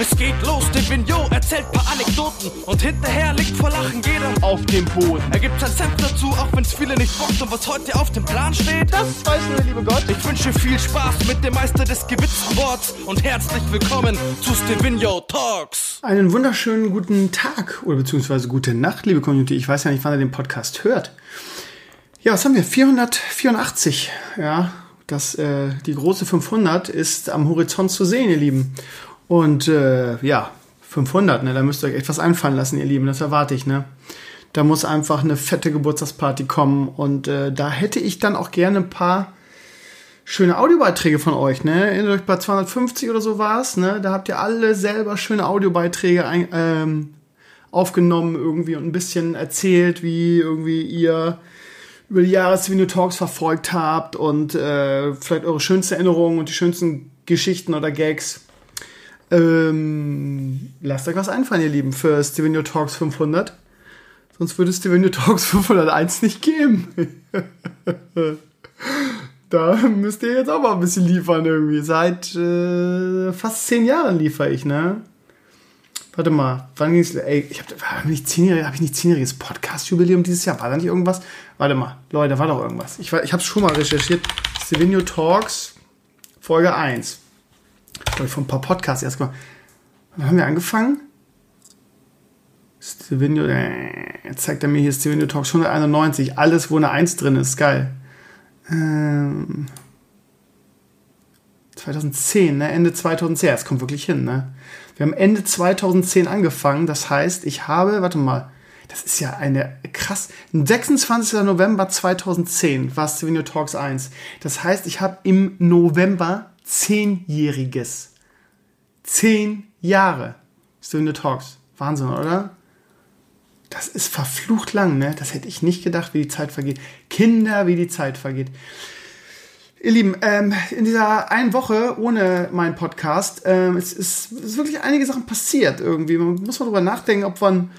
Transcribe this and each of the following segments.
Es geht los, der Vignot erzählt paar Anekdoten und hinterher liegt vor Lachen jeder auf dem Boden. Er gibt sein Senf dazu, auch wenn's viele nicht bockt und was heute auf dem Plan steht, das weiß nur der liebe Gott. Ich wünsche viel Spaß mit dem Meister des gewitzten Worts und herzlich willkommen zu Stevino Talks. Einen wunderschönen guten Tag oder beziehungsweise gute Nacht, liebe Community. Ich weiß ja nicht, wann ihr den Podcast hört. Ja, was haben wir? 484. Ja, das, äh, die große 500 ist am Horizont zu sehen, ihr Lieben. Und äh, ja, 500, ne, da müsst ihr euch etwas einfallen lassen, ihr Lieben, das erwarte ich, ne. Da muss einfach eine fette Geburtstagsparty kommen und äh, da hätte ich dann auch gerne ein paar schöne Audiobeiträge von euch, ne? Erinnert euch bei 250 oder so war es, ne? Da habt ihr alle selber schöne Audiobeiträge ein, ähm, aufgenommen irgendwie und ein bisschen erzählt, wie irgendwie ihr über die Jahre Video Talks verfolgt habt und äh, vielleicht eure schönsten Erinnerungen und die schönsten Geschichten oder Gags. Ähm, lasst euch was einfallen, ihr Lieben, für Stevenio Talks 500. Sonst würde Stevenio Talks 501 nicht geben. da müsst ihr jetzt auch mal ein bisschen liefern irgendwie. Seit äh, fast zehn Jahren liefere ich, ne? Warte mal, wann ging's? Ey, ich habe hab nicht zehnjähriges, habe zehnjähriges Podcast-Jubiläum dieses Jahr? War da nicht irgendwas? Warte mal, Leute, war doch irgendwas. Ich, ich habe es schon mal recherchiert. Stevenio Talks, Folge 1. Ich von ein paar Podcasts erst mal. Wann haben wir angefangen? Stevenio, äh, jetzt zeigt er mir hier Stevenio Talks 191. Alles, wo eine 1 drin ist. Geil. Ähm, 2010, ne? Ende 2010. Das kommt wirklich hin, ne? Wir haben Ende 2010 angefangen. Das heißt, ich habe, warte mal, das ist ja eine krass. 26. November 2010 war Stevenio Talks 1. Das heißt, ich habe im November zehnjähriges. Zehn Jahre Stevenio Talks. Wahnsinn, oder? Das ist verflucht lang, ne? Das hätte ich nicht gedacht, wie die Zeit vergeht. Kinder, wie die Zeit vergeht. Ihr Lieben, ähm, in dieser einen Woche ohne meinen Podcast ähm, es ist, es ist wirklich einige Sachen passiert irgendwie. Man muss mal drüber nachdenken, ob man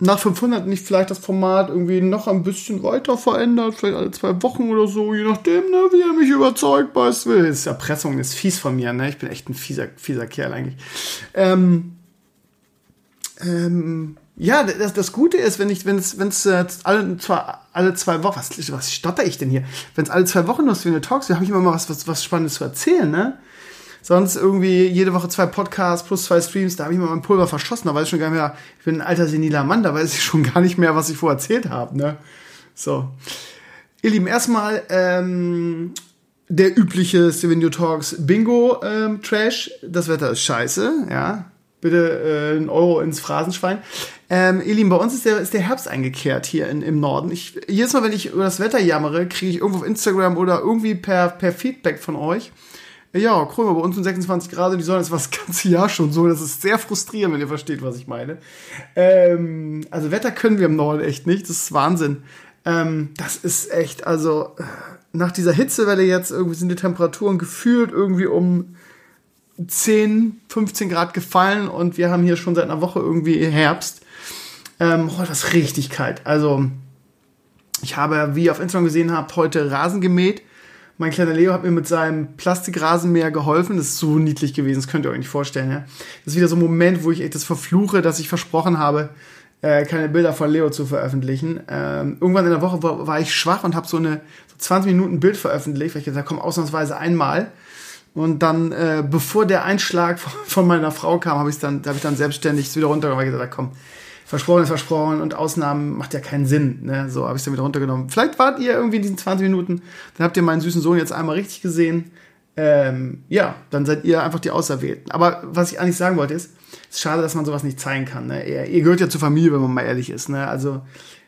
nach 500 nicht vielleicht das Format irgendwie noch ein bisschen weiter verändert, vielleicht alle zwei Wochen oder so, je nachdem, ne, wie er mich überzeugt, weißt du. Das ist Erpressung, ist fies von mir, ne? Ich bin echt ein fieser, fieser Kerl eigentlich. Ähm, ähm, ja, das, das Gute ist, wenn ich, wenn es, wenn es äh, alle, zwar alle zwei Wochen, was, was stotter ich denn hier? Wenn es alle zwei Wochen nur so eine Talks, habe ich immer mal was, was, was Spannendes zu erzählen, ne? Sonst irgendwie jede Woche zwei Podcasts plus zwei Streams, da habe ich mal mein Pulver verschossen, da weiß ich schon gar nicht mehr, ich bin ein alter seniler Mann, da weiß ich schon gar nicht mehr, was ich vorher erzählt habe, ne? So. Ihr Lieben, erstmal, ähm, der übliche Stevenio Talks Bingo ähm, Trash. Das Wetter ist scheiße, ja. Bitte äh, einen Euro ins Phrasenschwein. Ähm, ihr Lieben, bei uns ist der, ist der Herbst eingekehrt hier in, im Norden. Ich, jedes Mal, wenn ich über das Wetter jammere, kriege ich irgendwo auf Instagram oder irgendwie per, per Feedback von euch. Ja, Krömer, bei uns sind 26 Grad und die Sonne ist das ganze Jahr schon so. Das ist sehr frustrierend, wenn ihr versteht, was ich meine. Ähm, also Wetter können wir im Norden echt nicht. Das ist Wahnsinn. Ähm, das ist echt, also nach dieser Hitzewelle jetzt irgendwie sind die Temperaturen gefühlt irgendwie um 10, 15 Grad gefallen und wir haben hier schon seit einer Woche irgendwie Herbst. Ähm, oh, das ist richtig kalt. Also, ich habe, wie ihr auf Instagram gesehen habt, heute Rasen gemäht. Mein kleiner Leo hat mir mit seinem Plastikrasenmäher geholfen. Das ist so niedlich gewesen, das könnt ihr euch nicht vorstellen. Ja? Das ist wieder so ein Moment, wo ich echt das verfluche, dass ich versprochen habe, äh, keine Bilder von Leo zu veröffentlichen. Ähm, irgendwann in der Woche war, war ich schwach und habe so eine so 20 Minuten Bild veröffentlicht, weil ich gesagt komm, ausnahmsweise einmal. Und dann, äh, bevor der Einschlag von meiner Frau kam, habe ich dann, habe ich dann selbstständig wieder runtergenommen, weil ich gesagt komm, versprochen ist versprochen und Ausnahmen macht ja keinen Sinn. Ne? So habe ich es dann wieder runtergenommen. Vielleicht wart ihr irgendwie in diesen 20 Minuten, dann habt ihr meinen süßen Sohn jetzt einmal richtig gesehen. Ähm, ja, dann seid ihr einfach die Auserwählten. Aber was ich eigentlich sagen wollte ist, es ist schade, dass man sowas nicht zeigen kann. Ne? Ihr, ihr gehört ja zur Familie, wenn man mal ehrlich ist. Ne? Also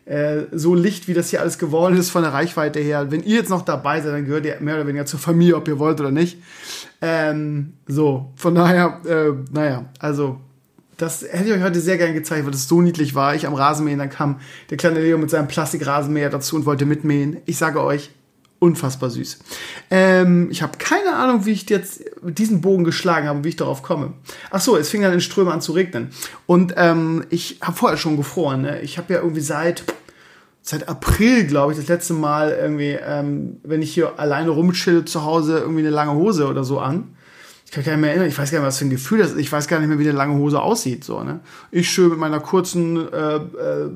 äh, so Licht, wie das hier alles geworden ist von der Reichweite her. Wenn ihr jetzt noch dabei seid, dann gehört ihr mehr oder weniger zur Familie, ob ihr wollt oder nicht. Ähm, so, von daher, äh, naja, also das hätte ich euch heute sehr gerne gezeigt, weil das so niedlich war. Ich am Rasenmähen, dann kam der kleine Leo mit seinem Plastikrasenmäher dazu und wollte mitmähen. Ich sage euch, unfassbar süß. Ähm, ich habe keine Ahnung, wie ich jetzt diesen Bogen geschlagen habe wie ich darauf komme. Ach so, es fing dann in Ströme an zu regnen. Und ähm, ich habe vorher schon gefroren. Ne? Ich habe ja irgendwie seit seit April, glaube ich, das letzte Mal irgendwie, ähm, wenn ich hier alleine rumchill zu Hause, irgendwie eine lange Hose oder so an. Ich kann gar nicht mehr erinnern, ich weiß gar nicht mehr, was für ein Gefühl das ist. Ich weiß gar nicht mehr, wie eine lange Hose aussieht. So, ne? Ich schön mit meiner kurzen äh, äh,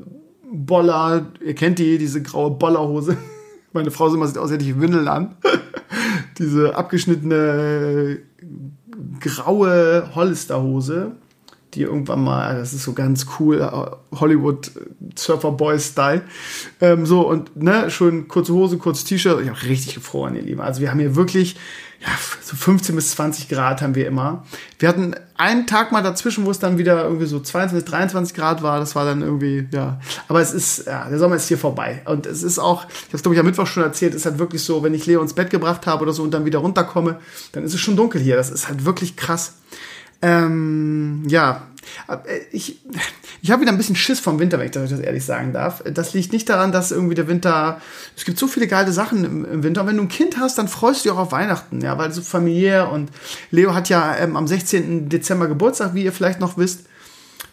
Boller, ihr kennt die, diese graue Bollerhose. Meine Frau sieht aus, als hätte ich Windeln an. diese abgeschnittene graue Hollisterhose, die irgendwann mal, das ist so ganz cool, äh, Hollywood Surfer Boy Style. Ähm, so und ne, schon kurze Hose, kurzes T-Shirt. Ich habe richtig gefroren, ihr Lieben. Also wir haben hier wirklich ja, so 15 bis 20 Grad haben wir immer. Wir hatten einen Tag mal dazwischen, wo es dann wieder irgendwie so 22, 23 Grad war. Das war dann irgendwie, ja. Aber es ist, ja, der Sommer ist hier vorbei. Und es ist auch, ich habe es glaube ich am Mittwoch schon erzählt, ist halt wirklich so, wenn ich Leo ins Bett gebracht habe oder so und dann wieder runterkomme, dann ist es schon dunkel hier. Das ist halt wirklich krass. Ähm, ja, ich, ich habe wieder ein bisschen Schiss vom Winter, wenn ich das ehrlich sagen darf. Das liegt nicht daran, dass irgendwie der Winter. Es gibt so viele geile Sachen im, im Winter. Und wenn du ein Kind hast, dann freust du dich auch auf Weihnachten, ja, weil so familiär und Leo hat ja ähm, am 16. Dezember Geburtstag, wie ihr vielleicht noch wisst.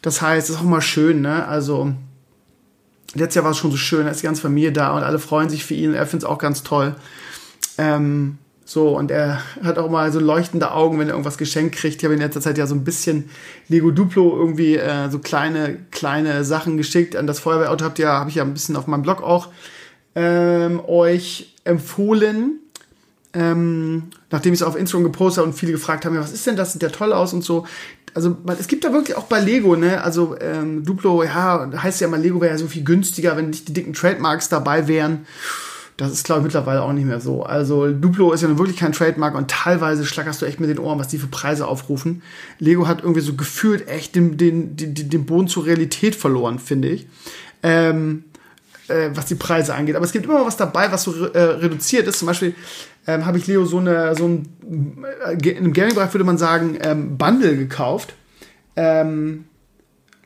Das heißt, es ist auch mal schön, ne? Also, letztes Jahr war es schon so schön, da ist die ganze Familie da und alle freuen sich für ihn. Er findet es auch ganz toll. Ähm, so, und er hat auch mal so leuchtende Augen, wenn er irgendwas geschenkt kriegt. Ich habe in letzter Zeit ja so ein bisschen Lego Duplo irgendwie äh, so kleine, kleine Sachen geschickt. An das Feuerwehrauto habt ihr, habe ich ja ein bisschen auf meinem Blog auch ähm, euch empfohlen. Ähm, nachdem ich es auf Instagram gepostet habe und viele gefragt haben, ja, was ist denn das? Sieht der toll aus und so. Also es gibt da wirklich auch bei Lego, ne? Also ähm, Duplo, ja, heißt ja immer, Lego wäre ja so viel günstiger, wenn nicht die dicken Trademarks dabei wären. Das ist, glaube ich, mittlerweile auch nicht mehr so. Also Duplo ist ja nun wirklich kein Trademark und teilweise schlackerst du echt mit den Ohren, was die für Preise aufrufen. Lego hat irgendwie so gefühlt echt den, den, den, den Boden zur Realität verloren, finde ich. Ähm, äh, was die Preise angeht. Aber es gibt immer was dabei, was so äh, reduziert ist. Zum Beispiel ähm, habe ich Leo so, eine, so ein, äh, im Gaming-Bereich würde man sagen, ähm, Bundle gekauft. Ähm,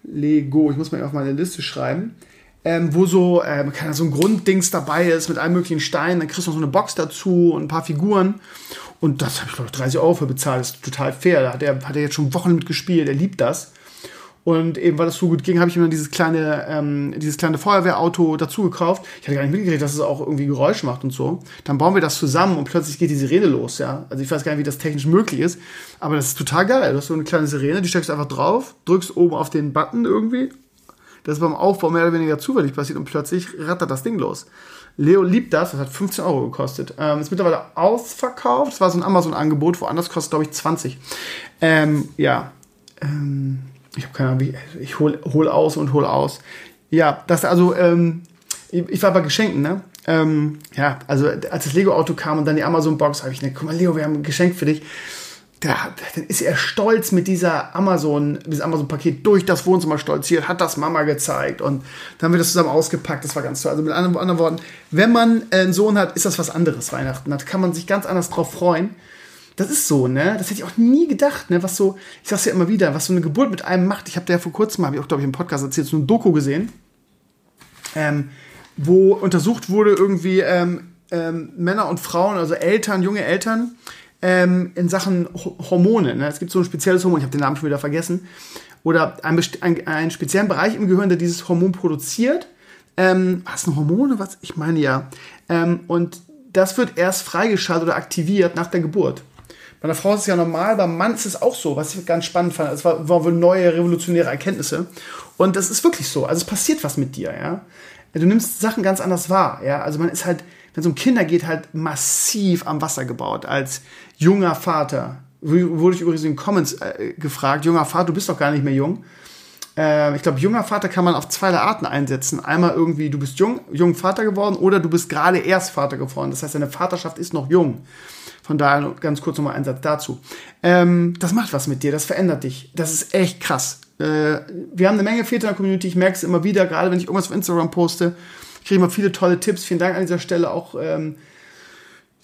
Lego, ich muss mal auf meine Liste schreiben ähm, wo so, ähm, so ein Grunddings dabei ist mit allen möglichen Steinen. Dann kriegst du noch so eine Box dazu und ein paar Figuren. Und das habe ich, glaube ich, 30 Euro für bezahlt. Das ist total fair. Da hat er, hat er jetzt schon Wochen mitgespielt. Er liebt das. Und eben weil das so gut ging, habe ich mir dann dieses kleine, ähm, dieses kleine Feuerwehrauto dazu gekauft. Ich hatte gar nicht mitgekriegt, dass es auch irgendwie Geräusch macht und so. Dann bauen wir das zusammen und plötzlich geht die Sirene los, ja. Also ich weiß gar nicht, wie das technisch möglich ist, aber das ist total geil. Du hast so eine kleine Sirene, die steckst einfach drauf, drückst oben auf den Button irgendwie das ist beim Aufbau mehr oder weniger zufällig passiert und plötzlich rattert das Ding los. Leo liebt das, das hat 15 Euro gekostet. Ähm, ist mittlerweile ausverkauft. Das war so ein Amazon-Angebot, woanders kostet, glaube ich, 20. Ähm, ja. Ähm, ich habe keine Ahnung, wie. Ich hol, hol aus und hol aus. Ja, das also, ähm, ich, ich war bei Geschenken, ne? Ähm, ja, also als das Lego-Auto kam und dann die Amazon-Box, habe ich, ne, guck mal, Leo, wir haben ein Geschenk für dich da, dann ist er stolz mit dieser Amazon, dieses Amazon-Paket durch das Wohnzimmer stolziert, hat das Mama gezeigt und dann wird das zusammen ausgepackt. Das war ganz toll. Also mit anderen, anderen Worten, wenn man einen Sohn hat, ist das was anderes Weihnachten. Da kann man sich ganz anders drauf freuen. Das ist so, ne? Das hätte ich auch nie gedacht, ne? Was so, ich sag's ja immer wieder, was so eine Geburt mit einem macht. Ich habe da ja vor kurzem, habe ich auch, glaube ich, im Podcast erzählt, so ein Doku gesehen, ähm, wo untersucht wurde, irgendwie ähm, ähm, Männer und Frauen, also Eltern, junge Eltern, ähm, in Sachen Hormone. Ne? Es gibt so ein spezielles Hormon, ich habe den Namen schon wieder vergessen, oder einen, ein, einen speziellen Bereich im Gehirn, der dieses Hormon produziert. Ähm, was ein Hormon was? Ich meine ja. Ähm, und das wird erst freigeschaltet oder aktiviert nach der Geburt. Bei einer Frau ist es ja normal, beim Mann ist es auch so, was ich ganz spannend fand. Es waren wohl neue revolutionäre Erkenntnisse. Und das ist wirklich so. Also es passiert was mit dir, ja. Du nimmst Sachen ganz anders wahr, ja. Also man ist halt, wenn es um Kinder geht, halt massiv am Wasser gebaut. Als junger Vater. Wurde ich übrigens in den Comments äh, gefragt, junger Vater, du bist doch gar nicht mehr jung. Äh, ich glaube, junger Vater kann man auf zwei Arten einsetzen. Einmal irgendwie, du bist jung, jung Vater geworden oder du bist gerade erst Vater geworden. Das heißt, deine Vaterschaft ist noch jung. Von daher ganz kurz nochmal ein Satz dazu. Ähm, das macht was mit dir, das verändert dich. Das ist echt krass. Äh, wir haben eine Menge Väter in der Community, ich merke es immer wieder, gerade wenn ich irgendwas auf Instagram poste, kriege ich immer viele tolle Tipps. Vielen Dank an dieser Stelle auch. Ähm,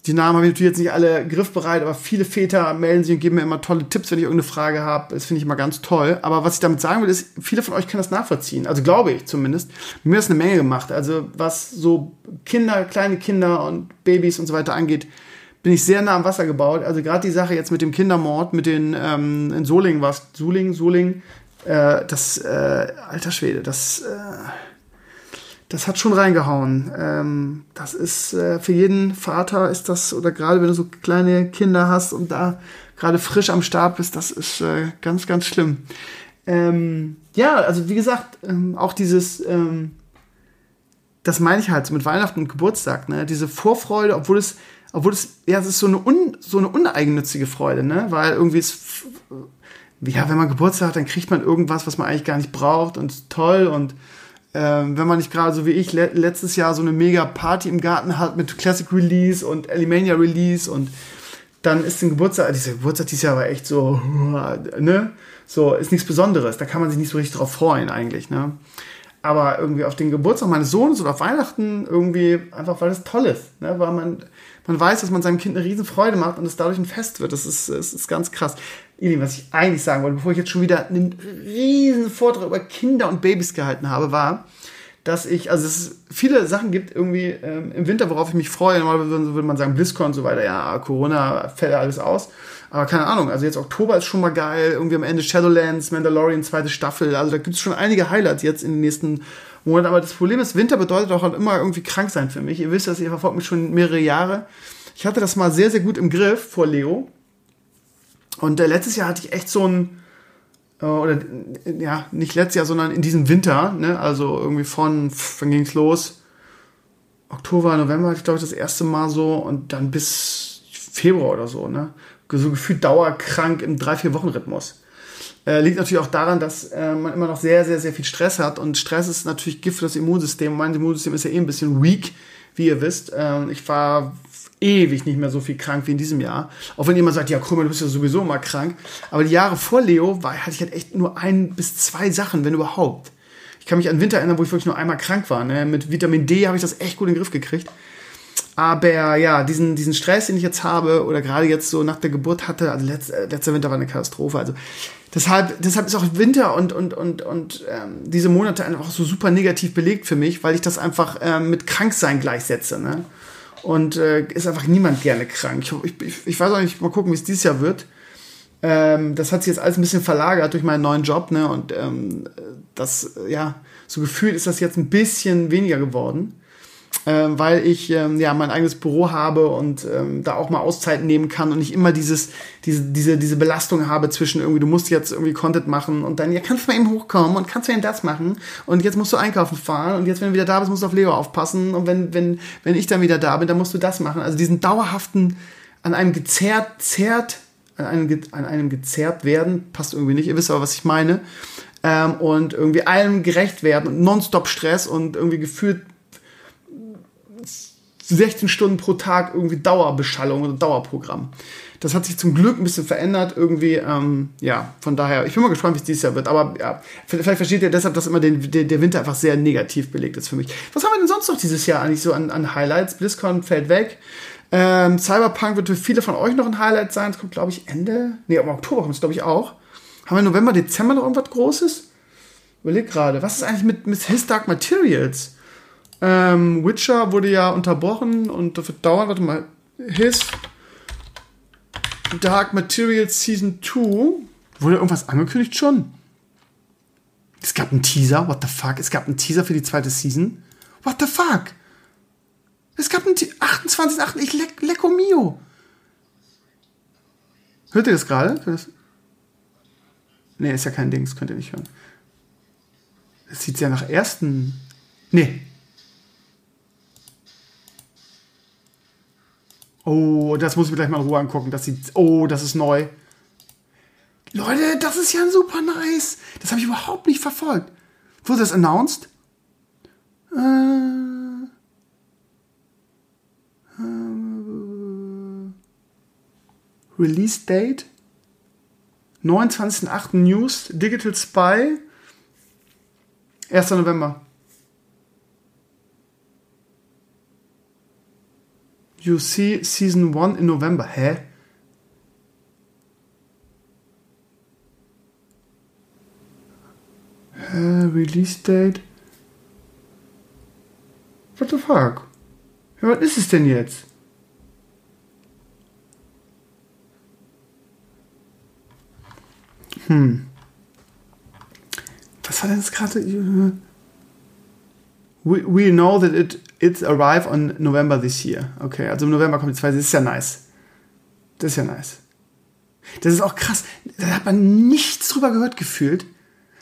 die Namen habe ich natürlich jetzt nicht alle griffbereit, aber viele Väter melden sich und geben mir immer tolle Tipps, wenn ich irgendeine Frage habe. Das finde ich immer ganz toll. Aber was ich damit sagen will, ist, viele von euch können das nachvollziehen. Also glaube ich zumindest. Mir ist eine Menge gemacht. Also was so Kinder, kleine Kinder und Babys und so weiter angeht, bin ich sehr nah am Wasser gebaut. Also gerade die Sache jetzt mit dem Kindermord, mit den ähm, in Solingen was, Suling, Suling, äh, das äh, alter Schwede, das äh, das hat schon reingehauen. Ähm, das ist äh, für jeden Vater ist das, oder gerade wenn du so kleine Kinder hast und da gerade frisch am Start bist, das ist äh, ganz, ganz schlimm. Ähm, ja, also wie gesagt, ähm, auch dieses, ähm, das meine ich halt so mit Weihnachten und Geburtstag, ne? Diese Vorfreude, obwohl es, obwohl es, ja, es ist so eine, un, so eine uneigennützige Freude, ne? Weil irgendwie ist, ja, wenn man Geburtstag hat, dann kriegt man irgendwas, was man eigentlich gar nicht braucht und toll und ähm, wenn man nicht gerade so wie ich le letztes Jahr so eine mega Party im Garten hat mit Classic Release und Alimania Release und dann ist ein Geburtstag, dieser Geburtstag dieses Jahr war echt so, ne? So, ist nichts Besonderes. Da kann man sich nicht so richtig drauf freuen eigentlich, ne? Aber irgendwie auf den Geburtstag meines Sohnes oder auf Weihnachten irgendwie einfach, weil es toll ist, ne? Weil man, man weiß, dass man seinem Kind eine riesen Freude macht und es dadurch ein Fest wird. Das ist, das ist ganz krass. Ili, was ich eigentlich sagen wollte, bevor ich jetzt schon wieder einen riesen Vortrag über Kinder und Babys gehalten habe, war, dass ich, also es viele Sachen gibt irgendwie ähm, im Winter, worauf ich mich freue. Normalerweise würde man sagen BlizzCon und so weiter. Ja, Corona fällt ja alles aus. Aber keine Ahnung, also jetzt Oktober ist schon mal geil. Irgendwie am Ende Shadowlands, Mandalorian, zweite Staffel. Also da gibt es schon einige Highlights jetzt in den nächsten Monaten. Aber das Problem ist, Winter bedeutet auch halt immer irgendwie krank sein für mich. Ihr wisst das, ihr verfolgt mich schon mehrere Jahre. Ich hatte das mal sehr, sehr gut im Griff vor Leo. Und äh, letztes Jahr hatte ich echt so ein, äh, oder ja, nicht letztes Jahr, sondern in diesem Winter, ne? also irgendwie von, wann ging es los? Oktober, November hatte ich glaube ich das erste Mal so und dann bis Februar oder so, ne? So gefühlt dauerkrank im 3-4-Wochen-Rhythmus. Äh, liegt natürlich auch daran, dass äh, man immer noch sehr, sehr, sehr viel Stress hat und Stress ist natürlich Gift für das Immunsystem. Mein Immunsystem ist ja eh ein bisschen weak, wie ihr wisst. Ähm, ich war ewig nicht mehr so viel krank wie in diesem Jahr. Auch wenn jemand sagt, ja, Krümmer, du bist ja sowieso immer krank. Aber die Jahre vor Leo war, hatte ich halt echt nur ein bis zwei Sachen, wenn überhaupt. Ich kann mich an Winter erinnern, wo ich wirklich nur einmal krank war. Ne? Mit Vitamin D habe ich das echt gut in den Griff gekriegt. Aber ja, diesen, diesen Stress, den ich jetzt habe, oder gerade jetzt so nach der Geburt hatte, also letzt, äh, letzter Winter war eine Katastrophe. Also deshalb, deshalb ist auch Winter und, und, und, und ähm, diese Monate einfach so super negativ belegt für mich, weil ich das einfach ähm, mit Kranksein gleichsetze. Ne? Und äh, ist einfach niemand gerne krank. Ich, ich, ich weiß auch nicht, mal gucken, wie es dieses Jahr wird. Ähm, das hat sich jetzt alles ein bisschen verlagert durch meinen neuen Job, ne? Und ähm, das, ja, so gefühlt ist das jetzt ein bisschen weniger geworden ähm, weil ich ähm, ja mein eigenes Büro habe und ähm, da auch mal Auszeiten nehmen kann und nicht immer dieses, diese, diese, diese Belastung habe zwischen irgendwie, du musst jetzt irgendwie Content machen und dann, ja, kannst du mal eben hochkommen und kannst du eben das machen und jetzt musst du einkaufen fahren und jetzt, wenn du wieder da bist, musst du auf Leo aufpassen und wenn, wenn, wenn ich dann wieder da bin, dann musst du das machen. Also diesen dauerhaften, an einem gezerrt, zerrt, an einem, an einem gezerrt werden, passt irgendwie nicht, ihr wisst aber, was ich meine. Ähm, und irgendwie allem gerecht werden und nonstop Stress und irgendwie gefühlt 16 Stunden pro Tag irgendwie Dauerbeschallung oder Dauerprogramm. Das hat sich zum Glück ein bisschen verändert irgendwie. Ähm, ja, von daher, ich bin mal gespannt, wie es dieses Jahr wird. Aber ja, vielleicht versteht ihr deshalb, dass immer den, der, der Winter einfach sehr negativ belegt ist für mich. Was haben wir denn sonst noch dieses Jahr eigentlich so an, an Highlights? BlizzCon fällt weg. Ähm, Cyberpunk wird für viele von euch noch ein Highlight sein. Es kommt, glaube ich, Ende. Nee, im Oktober kommt es, glaube ich, auch. Haben wir November, Dezember noch irgendwas Großes? Überleg gerade, was ist eigentlich mit, mit His Dark Materials? Ähm, Witcher wurde ja unterbrochen und das wird dauern. Warte mal. His Dark Materials Season 2. Wurde irgendwas angekündigt schon? Es gab einen Teaser. What the fuck? Es gab einen Teaser für die zweite Season. What the fuck? Es gab einen 28.8. Ich le lecko mio. Hört ihr das gerade? Nee, ist ja kein Ding, das könnt ihr nicht hören. Es sieht ja nach ersten. Nee, Oh, das muss ich mir gleich mal in Ruhe angucken. Das sieht. Oh, das ist neu. Leute, das ist ja super nice. Das habe ich überhaupt nicht verfolgt. Wurde das announced? Äh, äh, Release Date? 29.8. News, Digital Spy. 1. November. You see Season 1 in November. Hä? Hä? Release Date? What the fuck? Ja, was ist es denn jetzt? Hm. Was hat er jetzt gerade? We, we know that it it's arrive on November this year. Okay, also im November kommt die zweite. Das ist ja nice. Das ist ja nice. Das ist auch krass. Da hat man nichts drüber gehört gefühlt.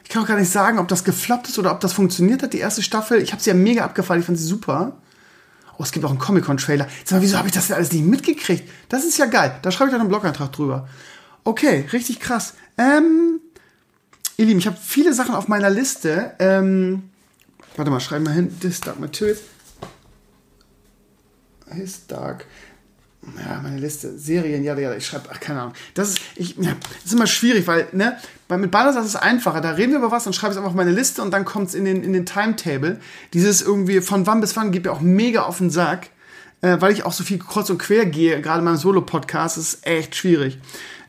Ich kann auch gar nicht sagen, ob das gefloppt ist oder ob das funktioniert hat, die erste Staffel. Ich habe sie ja mega abgefallen, ich fand sie super. Oh, es gibt auch einen Comic-Con-Trailer. Sag mal, wieso habe ich das denn alles nicht mitgekriegt? Das ist ja geil. Da schreibe ich dann einen Blog-Eintrag drüber. Okay, richtig krass. Ähm, ihr Lieben, ich habe viele Sachen auf meiner Liste. Ähm, warte mal, schreiben wir hin. This Dark Materials. His Dark ja, meine Liste, Serien, ja, ja, ich schreibe, ach, keine Ahnung. Das ist, ich, ja, das ist immer schwierig, weil, ne, weil mit Bannersatz ist es einfacher. Da reden wir über was, dann schreibe ich es einfach auf meine Liste und dann kommt es in den, in den Timetable. Dieses irgendwie von wann bis wann geht mir auch mega auf den Sack, äh, weil ich auch so viel kreuz und quer gehe, gerade in meinem Solo-Podcast, ist echt schwierig.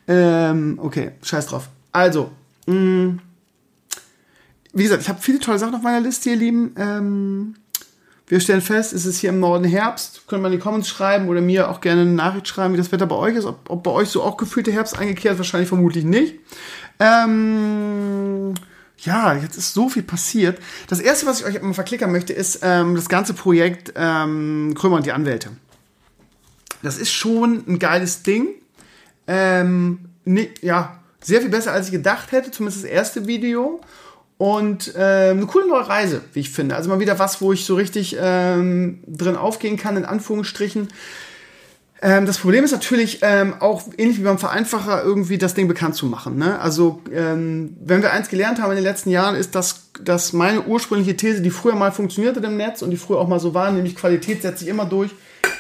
Ähm, okay, scheiß drauf. Also, mh, mm, wie gesagt, ich habe viele tolle Sachen auf meiner Liste, ihr Lieben. Ähm, wir stellen fest, es ist hier im Norden Herbst. Könnt man in die Comments schreiben oder mir auch gerne eine Nachricht schreiben, wie das Wetter bei euch ist. Ob, ob bei euch so auch gefühlte Herbst eingekehrt, wahrscheinlich vermutlich nicht. Ähm, ja, jetzt ist so viel passiert. Das erste, was ich euch mal verklickern möchte, ist ähm, das ganze Projekt ähm, Krömer und die Anwälte. Das ist schon ein geiles Ding. Ähm, ne, ja, sehr viel besser, als ich gedacht hätte, zumindest das erste Video. Und äh, eine coole neue Reise, wie ich finde. Also mal wieder was, wo ich so richtig ähm, drin aufgehen kann, in Anführungsstrichen. Ähm, das Problem ist natürlich ähm, auch ähnlich wie beim Vereinfacher irgendwie das Ding bekannt zu machen. Ne? Also ähm, wenn wir eins gelernt haben in den letzten Jahren, ist, dass, dass meine ursprüngliche These, die früher mal funktionierte im Netz und die früher auch mal so war, nämlich Qualität setzt sich immer durch,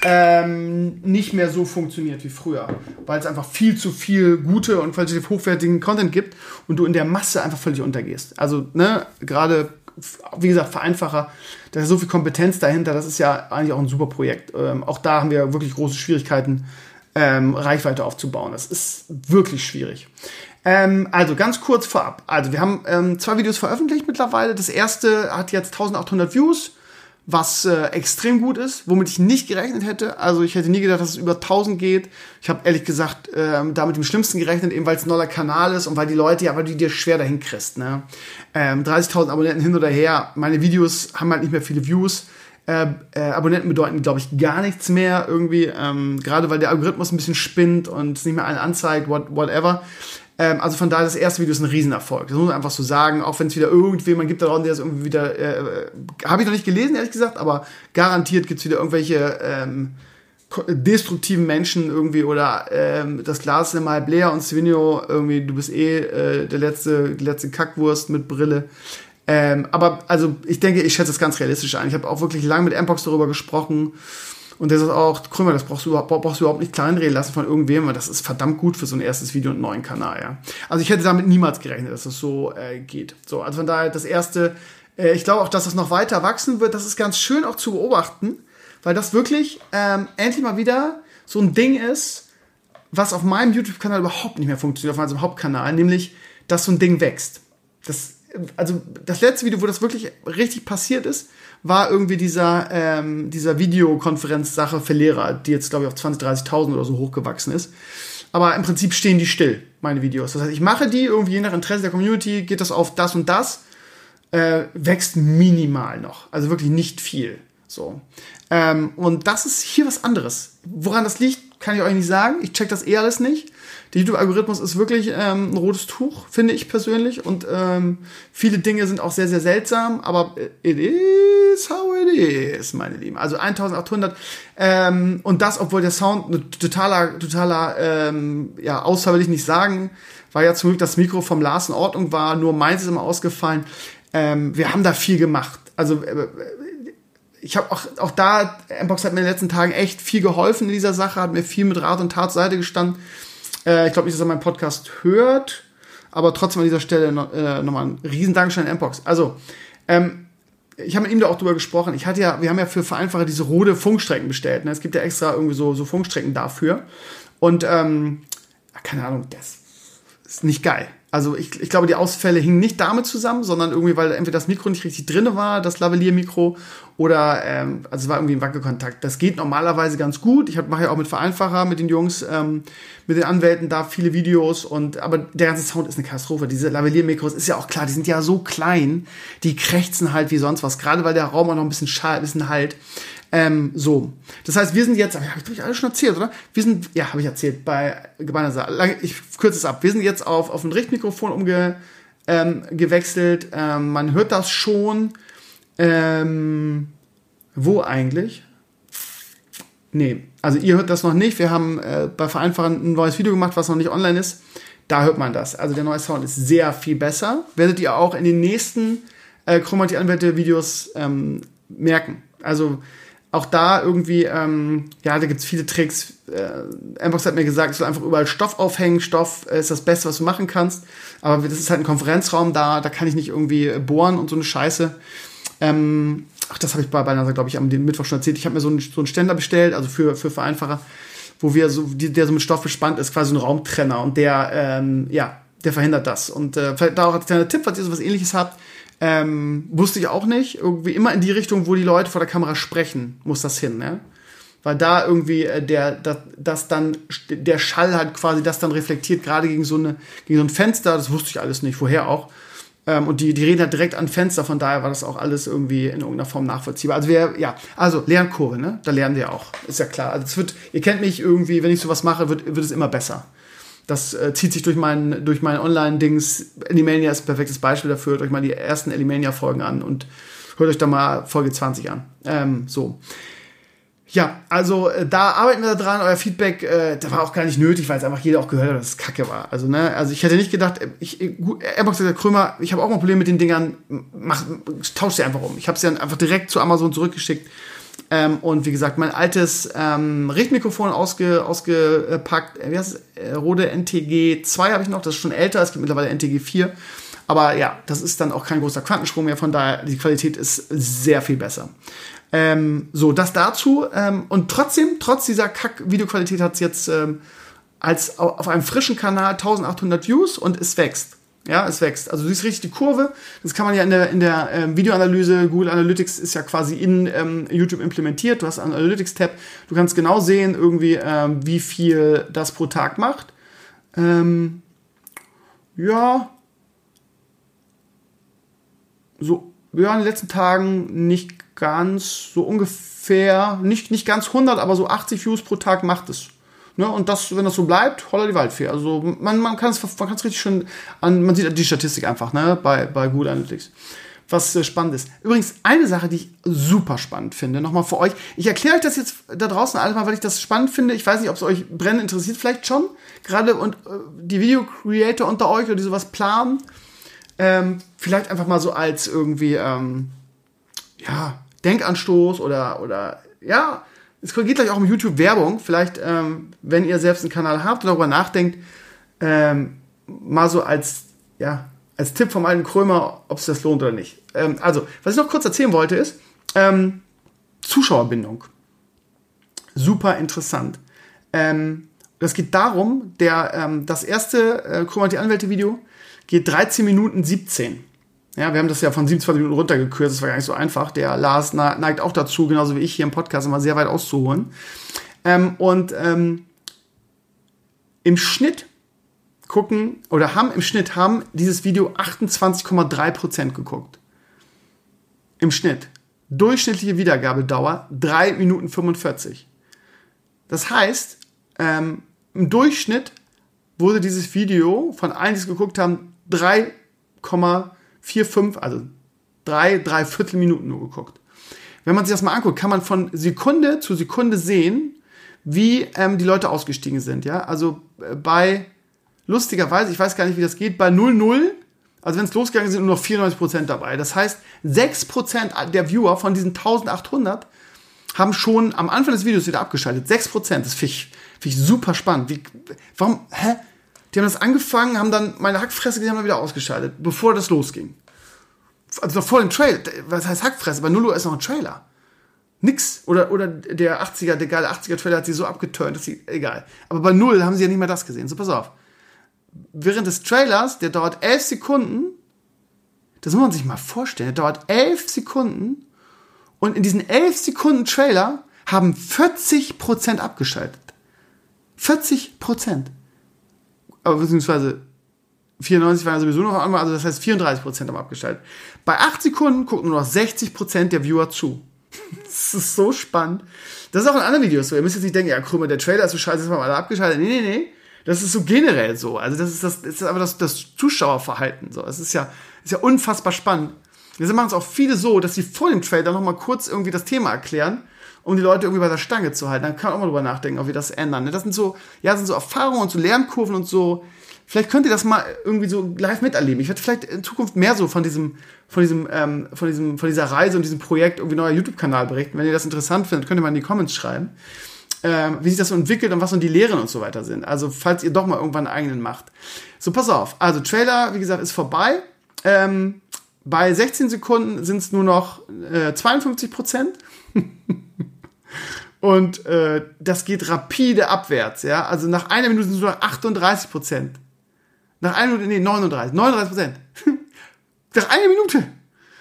ähm, nicht mehr so funktioniert wie früher, weil es einfach viel zu viel gute und qualitativ hochwertigen Content gibt und du in der Masse einfach völlig untergehst. Also, ne, gerade, wie gesagt, Vereinfacher, da ist so viel Kompetenz dahinter, das ist ja eigentlich auch ein super Projekt. Ähm, auch da haben wir wirklich große Schwierigkeiten, ähm, Reichweite aufzubauen. Das ist wirklich schwierig. Ähm, also ganz kurz vorab. Also wir haben ähm, zwei Videos veröffentlicht mittlerweile. Das erste hat jetzt 1800 Views was äh, extrem gut ist, womit ich nicht gerechnet hätte. Also ich hätte nie gedacht, dass es über 1000 geht. Ich habe ehrlich gesagt äh, damit dem Schlimmsten gerechnet, eben weil es ein neuer Kanal ist und weil die Leute, ja, weil du dir schwer dahin kriegst. Ne? Ähm, 30.000 Abonnenten hin oder her. Meine Videos haben halt nicht mehr viele Views. Äh, äh, Abonnenten bedeuten, glaube ich, gar nichts mehr irgendwie. Ähm, Gerade weil der Algorithmus ein bisschen spinnt und es nicht mehr allen anzeigt, what, whatever. Ähm, also von daher, das erste Video ist ein Riesenerfolg. Das muss man einfach so sagen, auch wenn es wieder irgendjemand gibt der das irgendwie wieder, äh, äh habe ich noch nicht gelesen, ehrlich gesagt, aber garantiert gibt es wieder irgendwelche ähm, destruktiven Menschen irgendwie oder ähm, das Glas ist mal leer und Svinio irgendwie, du bist eh äh, der letzte, die letzte Kackwurst mit Brille. Ähm, aber also ich denke, ich schätze es ganz realistisch ein. Ich habe auch wirklich lange mit Mpox darüber gesprochen. Und der sagt auch, Krümmer, das brauchst du, überhaupt, brauchst du überhaupt nicht kleinreden lassen von irgendwem, weil das ist verdammt gut für so ein erstes Video und einen neuen Kanal, ja. Also ich hätte damit niemals gerechnet, dass das so äh, geht. So, also von daher das erste, äh, ich glaube auch, dass das noch weiter wachsen wird. Das ist ganz schön auch zu beobachten, weil das wirklich ähm, endlich mal wieder so ein Ding ist, was auf meinem YouTube-Kanal überhaupt nicht mehr funktioniert, auf meinem Hauptkanal, nämlich, dass so ein Ding wächst. Das, also das letzte Video, wo das wirklich richtig passiert ist, war irgendwie dieser, ähm, dieser Videokonferenz-Sache für Lehrer, die jetzt, glaube ich, auf 20.000, 30.000 oder so hochgewachsen ist. Aber im Prinzip stehen die still, meine Videos. Das heißt, ich mache die irgendwie je nach Interesse der Community, geht das auf das und das, äh, wächst minimal noch. Also wirklich nicht viel. So. Ähm, und das ist hier was anderes. Woran das liegt, kann ich euch nicht sagen. Ich check das eh alles nicht. Der YouTube-Algorithmus ist wirklich ähm, ein rotes Tuch, finde ich persönlich. Und ähm, viele Dinge sind auch sehr, sehr seltsam, aber it is how it is, meine Lieben. Also 1800 ähm, und das, obwohl der Sound ein totaler, totaler, ähm, ja, Ausfall will ich nicht sagen, weil ja zum Glück das Mikro vom Lars in Ordnung war, nur meins ist immer ausgefallen. Ähm, wir haben da viel gemacht. Also äh, ich habe auch, auch da, Mbox hat mir in den letzten Tagen echt viel geholfen in dieser Sache, hat mir viel mit Rat und Tat Seite gestanden. Äh, ich glaube nicht, dass er meinen Podcast hört, aber trotzdem an dieser Stelle noch, äh, nochmal ein riesen Dankeschön an Mbox. Also, ähm, ich habe mit ihm da auch drüber gesprochen. Ich hatte ja, wir haben ja für Vereinfacher diese Rode Funkstrecken bestellt. Ne? Es gibt ja extra irgendwie so, so Funkstrecken dafür. Und ähm, keine Ahnung, das ist nicht geil. Also ich, ich glaube, die Ausfälle hingen nicht damit zusammen, sondern irgendwie, weil entweder das Mikro nicht richtig drin war, das Lavalier-Mikro, oder ähm, also es war irgendwie ein Wackelkontakt. Das geht normalerweise ganz gut. Ich mache ja auch mit Vereinfacher, mit den Jungs, ähm, mit den Anwälten da viele Videos und aber der ganze Sound ist eine Katastrophe. Diese Lavalier-Mikros ist ja auch klar, die sind ja so klein, die krächzen halt wie sonst was, gerade weil der Raum auch noch ein bisschen schall, ein bisschen halt. Ähm, so. Das heißt, wir sind jetzt, habe ich, hab ich alles schon erzählt, oder? Wir sind, ja, habe ich erzählt, bei Gebeiner Ich kürze es ab. Wir sind jetzt auf, auf ein Richtmikrofon umge, ähm, gewechselt. Ähm, man hört das schon. Ähm, wo eigentlich? Nee, also ihr hört das noch nicht. Wir haben äh, bei Vereinfachen ein neues Video gemacht, was noch nicht online ist. Da hört man das. Also der neue Sound ist sehr viel besser. Werdet ihr auch in den nächsten äh, Chromatie-Anwälte-Videos ähm, merken. Also auch da irgendwie, ähm, ja, da gibt es viele Tricks. Äh, Ambox hat mir gesagt, ich soll einfach überall Stoff aufhängen. Stoff ist das Beste, was du machen kannst. Aber das ist halt ein Konferenzraum da, da kann ich nicht irgendwie bohren und so eine Scheiße. Ähm, ach, das habe ich bei Balnasar, glaube ich, am Mittwoch schon erzählt. Ich habe mir so einen, so einen Ständer bestellt, also für, für Vereinfacher, wo wir so, die, der so mit Stoff bespannt ist, quasi ein Raumtrenner und der, ähm, ja, der verhindert das. Und äh, vielleicht da auch als kleiner Tipp, falls ihr sowas ähnliches habt, ähm, wusste ich auch nicht. Irgendwie immer in die Richtung, wo die Leute vor der Kamera sprechen, muss das hin, ne? Weil da irgendwie äh, der, das, das dann, der Schall halt quasi das dann reflektiert, gerade gegen so eine, gegen so ein Fenster, das wusste ich alles nicht, woher auch. Ähm, und die, die reden halt direkt an Fenster, von daher war das auch alles irgendwie in irgendeiner Form nachvollziehbar. Also wir, ja, also Lernkurve, ne? Da lernen wir auch. Ist ja klar. Also es wird, ihr kennt mich irgendwie, wenn ich sowas mache, wird, wird es immer besser. Das äh, zieht sich durch mein, durch mein Online-Dings. Elimania ist ein perfektes Beispiel dafür. Hört euch mal die ersten Elimania-Folgen an und hört euch da mal Folge 20 an. Ähm, so. Ja, also äh, da arbeiten wir dran. Euer Feedback, äh, da war auch gar nicht nötig, weil es einfach jeder auch gehört hat, dass es Kacke war. Also ne, also ich hätte nicht gedacht, äh, ich, äh, Airbox sagt Krömer, ich habe auch mal Probleme mit den Dingern, mach, tausch sie einfach um. Ich habe sie dann einfach direkt zu Amazon zurückgeschickt. Ähm, und wie gesagt, mein altes ähm, Richtmikrofon ausge, ausgepackt. Wie heißt es? Rode NTG 2 habe ich noch, das ist schon älter, es gibt mittlerweile NTG 4. Aber ja, das ist dann auch kein großer Quantensprung mehr, von daher die Qualität ist sehr viel besser. Ähm, so, das dazu. Ähm, und trotzdem, trotz dieser Kack-Videoqualität hat es jetzt ähm, als auf einem frischen Kanal 1800 Views und es wächst. Ja, es wächst. Also du siehst richtig die Kurve. Das kann man ja in der, in der ähm, Videoanalyse, Google Analytics ist ja quasi in ähm, YouTube implementiert. Du hast einen Analytics-Tab. Du kannst genau sehen, irgendwie, ähm, wie viel das pro Tag macht. Ähm, ja. So, ja, in den letzten Tagen nicht ganz so ungefähr, nicht, nicht ganz 100, aber so 80 Views pro Tag macht es. Ne? Und das, wenn das so bleibt, holla die Waldfee. Also man, man kann es man richtig schön an, man sieht die Statistik einfach ne? bei, bei Google Analytics. Was äh, spannend ist. Übrigens, eine Sache, die ich super spannend finde, nochmal für euch. Ich erkläre euch das jetzt da draußen alles mal, weil ich das spannend finde. Ich weiß nicht, ob es euch brennend interessiert, vielleicht schon. Gerade und äh, die Video-Creator unter euch oder die sowas planen. Ähm, vielleicht einfach mal so als irgendwie, ähm, ja, Denkanstoß oder, oder ja, es geht gleich auch um YouTube-Werbung. Vielleicht, ähm, wenn ihr selbst einen Kanal habt und darüber nachdenkt, ähm, mal so als, ja, als Tipp vom alten Krömer, ob es das lohnt oder nicht. Ähm, also, was ich noch kurz erzählen wollte, ist ähm, Zuschauerbindung. Super interessant. Ähm, das geht darum, der, ähm, das erste äh, Krömer die Anwälte-Video geht 13 Minuten 17. Ja, wir haben das ja von 27 Minuten runtergekürzt, das war gar nicht so einfach. Der Lars neigt auch dazu, genauso wie ich hier im Podcast, immer sehr weit auszuholen. Ähm, und ähm, im Schnitt gucken oder haben im Schnitt haben dieses Video 28,3% geguckt. Im Schnitt. Durchschnittliche Wiedergabedauer 3 Minuten 45. Das heißt, ähm, im Durchschnitt wurde dieses Video von allen, die es geguckt haben, 3,45 vier, fünf, also drei, drei Viertelminuten nur geguckt. Wenn man sich das mal anguckt, kann man von Sekunde zu Sekunde sehen, wie ähm, die Leute ausgestiegen sind. Ja, also äh, bei lustigerweise, ich weiß gar nicht, wie das geht, bei 0-0, also wenn es losgegangen sind nur noch 94% dabei. Das heißt, 6% der Viewer von diesen 1800 haben schon am Anfang des Videos wieder abgeschaltet. 6%, das finde ich, find ich super spannend. Wie, warum, hä? Die haben das angefangen, haben dann meine Hackfresse gesehen, haben dann wieder ausgeschaltet, bevor das losging. Also noch vor dem Trailer. Was heißt Hackfresse? Bei 0 Uhr ist noch ein Trailer. Nix. Oder, oder der 80er, der geile 80er-Trailer hat sie so abgeturnt, dass sie, egal. Aber bei 0 haben sie ja nicht mehr das gesehen. So, pass auf. Während des Trailers, der dauert 11 Sekunden, das muss man sich mal vorstellen, der dauert 11 Sekunden Und in diesen 11 Sekunden Trailer haben 40% abgeschaltet. 40%. Aber beziehungsweise 94 waren sowieso noch einmal, also das heißt 34% haben abgeschaltet. Bei 8 Sekunden gucken nur noch 60% der Viewer zu. das ist so spannend. Das ist auch in anderen Videos so. Ihr müsst jetzt nicht denken, ja, Krümmer, der Trailer ist so scheiße, ist mal alle abgeschaltet. Nee, nee, nee. Das ist so generell so. Also das ist das, das ist aber das, das Zuschauerverhalten so. Es ist ja, ist ja unfassbar spannend. Wir machen es auch viele so, dass sie vor dem Trailer noch mal kurz irgendwie das Thema erklären, um die Leute irgendwie bei der Stange zu halten. Dann kann man auch mal drüber nachdenken, ob wir das ändern. Ne? Das sind so, ja, sind so Erfahrungen und so Lernkurven und so. Vielleicht könnt ihr das mal irgendwie so live miterleben. Ich werde vielleicht in Zukunft mehr so von diesem, von diesem, ähm, von diesem, von dieser Reise und diesem Projekt irgendwie neuer YouTube-Kanal berichten. Wenn ihr das interessant findet, könnt ihr mal in die Comments schreiben ähm, wie sich das so entwickelt und was so die Lehren und so weiter sind. Also falls ihr doch mal irgendwann einen eigenen macht. So, pass auf. Also Trailer, wie gesagt, ist vorbei. Ähm, bei 16 Sekunden sind es nur noch äh, 52 Prozent. und äh, das geht rapide abwärts. Ja? Also nach einer Minute sind es nur noch 38 Prozent. Nach einer Minute, nee, 39. 39 Prozent. nach einer Minute.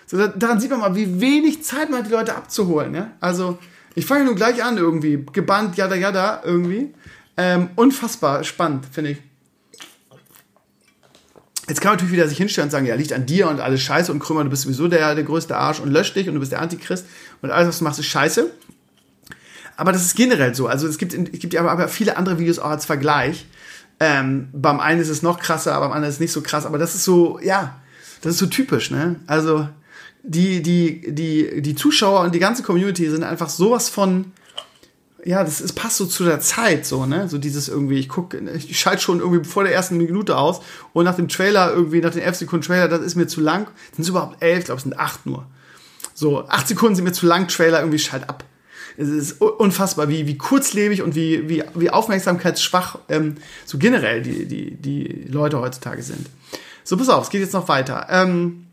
So, daran sieht man mal, wie wenig Zeit man hat, die Leute abzuholen. Ja? Also ich fange nur gleich an irgendwie. Gebannt, jada, jada, irgendwie. Ähm, unfassbar spannend, finde ich. Jetzt kann man natürlich wieder sich hinstellen und sagen, ja, liegt an dir und alles scheiße und Krümmer, du bist sowieso der, der größte Arsch und löscht dich und du bist der Antichrist und alles, was du machst, ist scheiße. Aber das ist generell so. Also es gibt, es gibt ja aber, aber viele andere Videos auch als Vergleich. Ähm, beim einen ist es noch krasser, beim anderen ist es nicht so krass. Aber das ist so, ja, das ist so typisch, ne? Also die, die, die, die Zuschauer und die ganze Community sind einfach sowas von, ja, das ist, passt so zu der Zeit, so, ne? So dieses irgendwie, ich gucke, ich schalte schon irgendwie vor der ersten Minute aus und nach dem Trailer, irgendwie, nach den 11 Sekunden Trailer, das ist mir zu lang. Sind es überhaupt 11? Ich glaube, es sind 8 nur. So, 8 Sekunden sind mir zu lang, Trailer, irgendwie schalt ab. Es ist unfassbar, wie, wie kurzlebig und wie, wie, wie aufmerksamkeitsschwach ähm, so generell die, die, die Leute heutzutage sind. So, pass auf, es geht jetzt noch weiter. Ähm,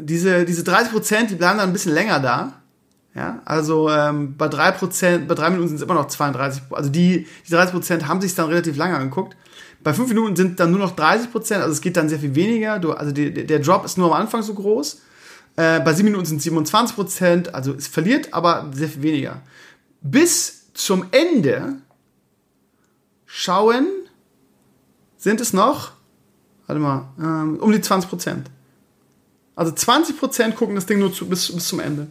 diese, diese 30 Prozent, die bleiben dann ein bisschen länger da. Ja, also ähm, bei 3 Prozent, bei 3 Minuten sind es immer noch 32, also die, die 30 Prozent haben sich dann relativ lange angeguckt. Bei 5 Minuten sind dann nur noch 30 Prozent, also es geht dann sehr viel weniger. Du, also die, der Drop ist nur am Anfang so groß. Äh, bei 7 Minuten sind es 27 Prozent, also es verliert, aber sehr viel weniger. Bis zum Ende schauen sind es noch, warte mal, ähm, um die 20 Prozent. Also 20% gucken das Ding nur zu, bis, bis zum Ende.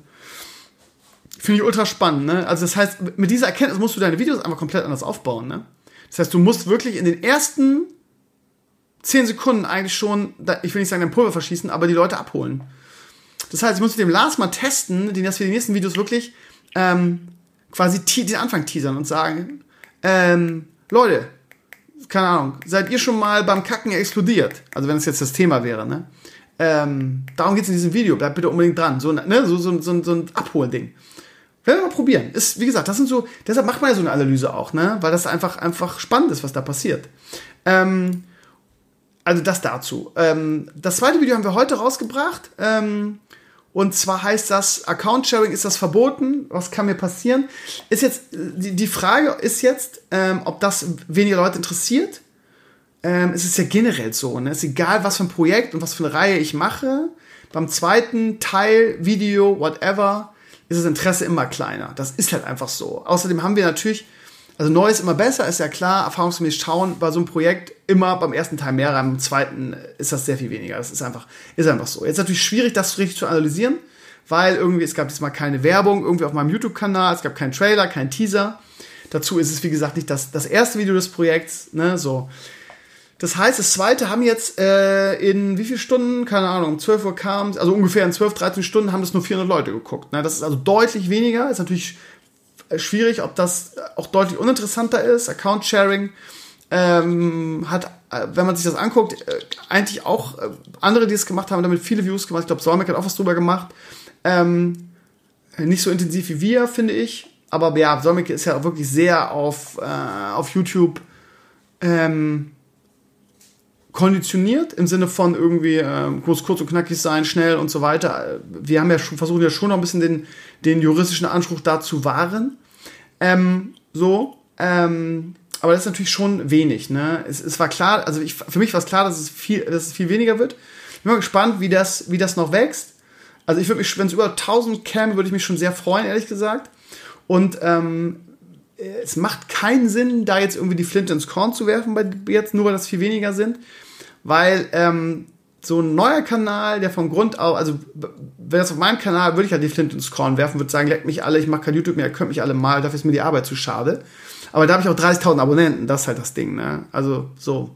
Finde ich ultra spannend, ne? Also das heißt, mit dieser Erkenntnis musst du deine Videos einfach komplett anders aufbauen, ne? Das heißt, du musst wirklich in den ersten 10 Sekunden eigentlich schon, ich will nicht sagen, dein Pulver verschießen, aber die Leute abholen. Das heißt, ich muss mit dem Lars mal testen, den das für die nächsten Videos wirklich ähm, quasi den Anfang teasern und sagen, ähm, Leute, keine Ahnung, seid ihr schon mal beim Kacken explodiert? Also wenn es jetzt das Thema wäre, ne? Ähm, darum geht es in diesem Video. Bleibt bitte unbedingt dran. So, ne, so, so, so, so ein Abholding. Werden wir mal probieren. Ist, wie gesagt, das sind so, deshalb macht man ja so eine Analyse auch, ne? Weil das einfach, einfach spannend ist, was da passiert. Ähm, also das dazu. Ähm, das zweite Video haben wir heute rausgebracht. Ähm, und zwar heißt das, Account Sharing ist das verboten. Was kann mir passieren? Ist jetzt, die, die Frage ist jetzt, ähm, ob das weniger Leute interessiert ähm, es ist ja generell so, ne? Es ist egal, was für ein Projekt und was für eine Reihe ich mache. Beim zweiten Teil, Video, whatever, ist das Interesse immer kleiner. Das ist halt einfach so. Außerdem haben wir natürlich, also neu ist immer besser, ist ja klar, erfahrungsgemäß schauen bei so einem Projekt immer beim ersten Teil mehr rein, beim zweiten ist das sehr viel weniger. Das ist einfach, ist einfach so. Jetzt natürlich schwierig, das richtig zu analysieren, weil irgendwie, es gab diesmal keine Werbung irgendwie auf meinem YouTube-Kanal, es gab keinen Trailer, keinen Teaser. Dazu ist es, wie gesagt, nicht das, das erste Video des Projekts, ne, so. Das heißt, das zweite haben jetzt äh, in wie viele Stunden, keine Ahnung, um 12 Uhr kam, also ungefähr in 12, 13 Stunden haben das nur 400 Leute geguckt. Ne? Das ist also deutlich weniger, ist natürlich schwierig, ob das auch deutlich uninteressanter ist. Account Sharing ähm, hat, äh, wenn man sich das anguckt, äh, eigentlich auch äh, andere, die es gemacht haben, damit viele Views gemacht. Ich glaube, Solmek hat auch was drüber gemacht. Ähm, nicht so intensiv wie wir, finde ich. Aber ja, Solmek ist ja wirklich sehr auf, äh, auf YouTube ähm, konditioniert im Sinne von irgendwie äh, muss kurz und knackig sein, schnell und so weiter. Wir haben ja schon versucht ja schon noch ein bisschen den, den juristischen Anspruch da zu wahren. Ähm, so, ähm, aber das ist natürlich schon wenig. Ne? Es, es war klar, also ich, für mich war es klar, dass es viel, dass es viel weniger wird. Ich bin mal gespannt, wie das, wie das noch wächst. Also ich würde mich, wenn es über 1000 käme, würde ich mich schon sehr freuen, ehrlich gesagt. Und ähm, es macht keinen Sinn, da jetzt irgendwie die Flinte ins Korn zu werfen, bei jetzt nur weil das viel weniger sind, weil ähm, so ein neuer Kanal, der vom Grund auf, also wäre das auf meinem Kanal, würde ich ja die Flinte ins Korn werfen, würde sagen, leckt mich alle, ich mache kein YouTube mehr, ihr könnt mich alle mal, dafür ist mir die Arbeit zu schade. Aber da habe ich auch 30.000 Abonnenten, das ist halt das Ding, ne? Also so.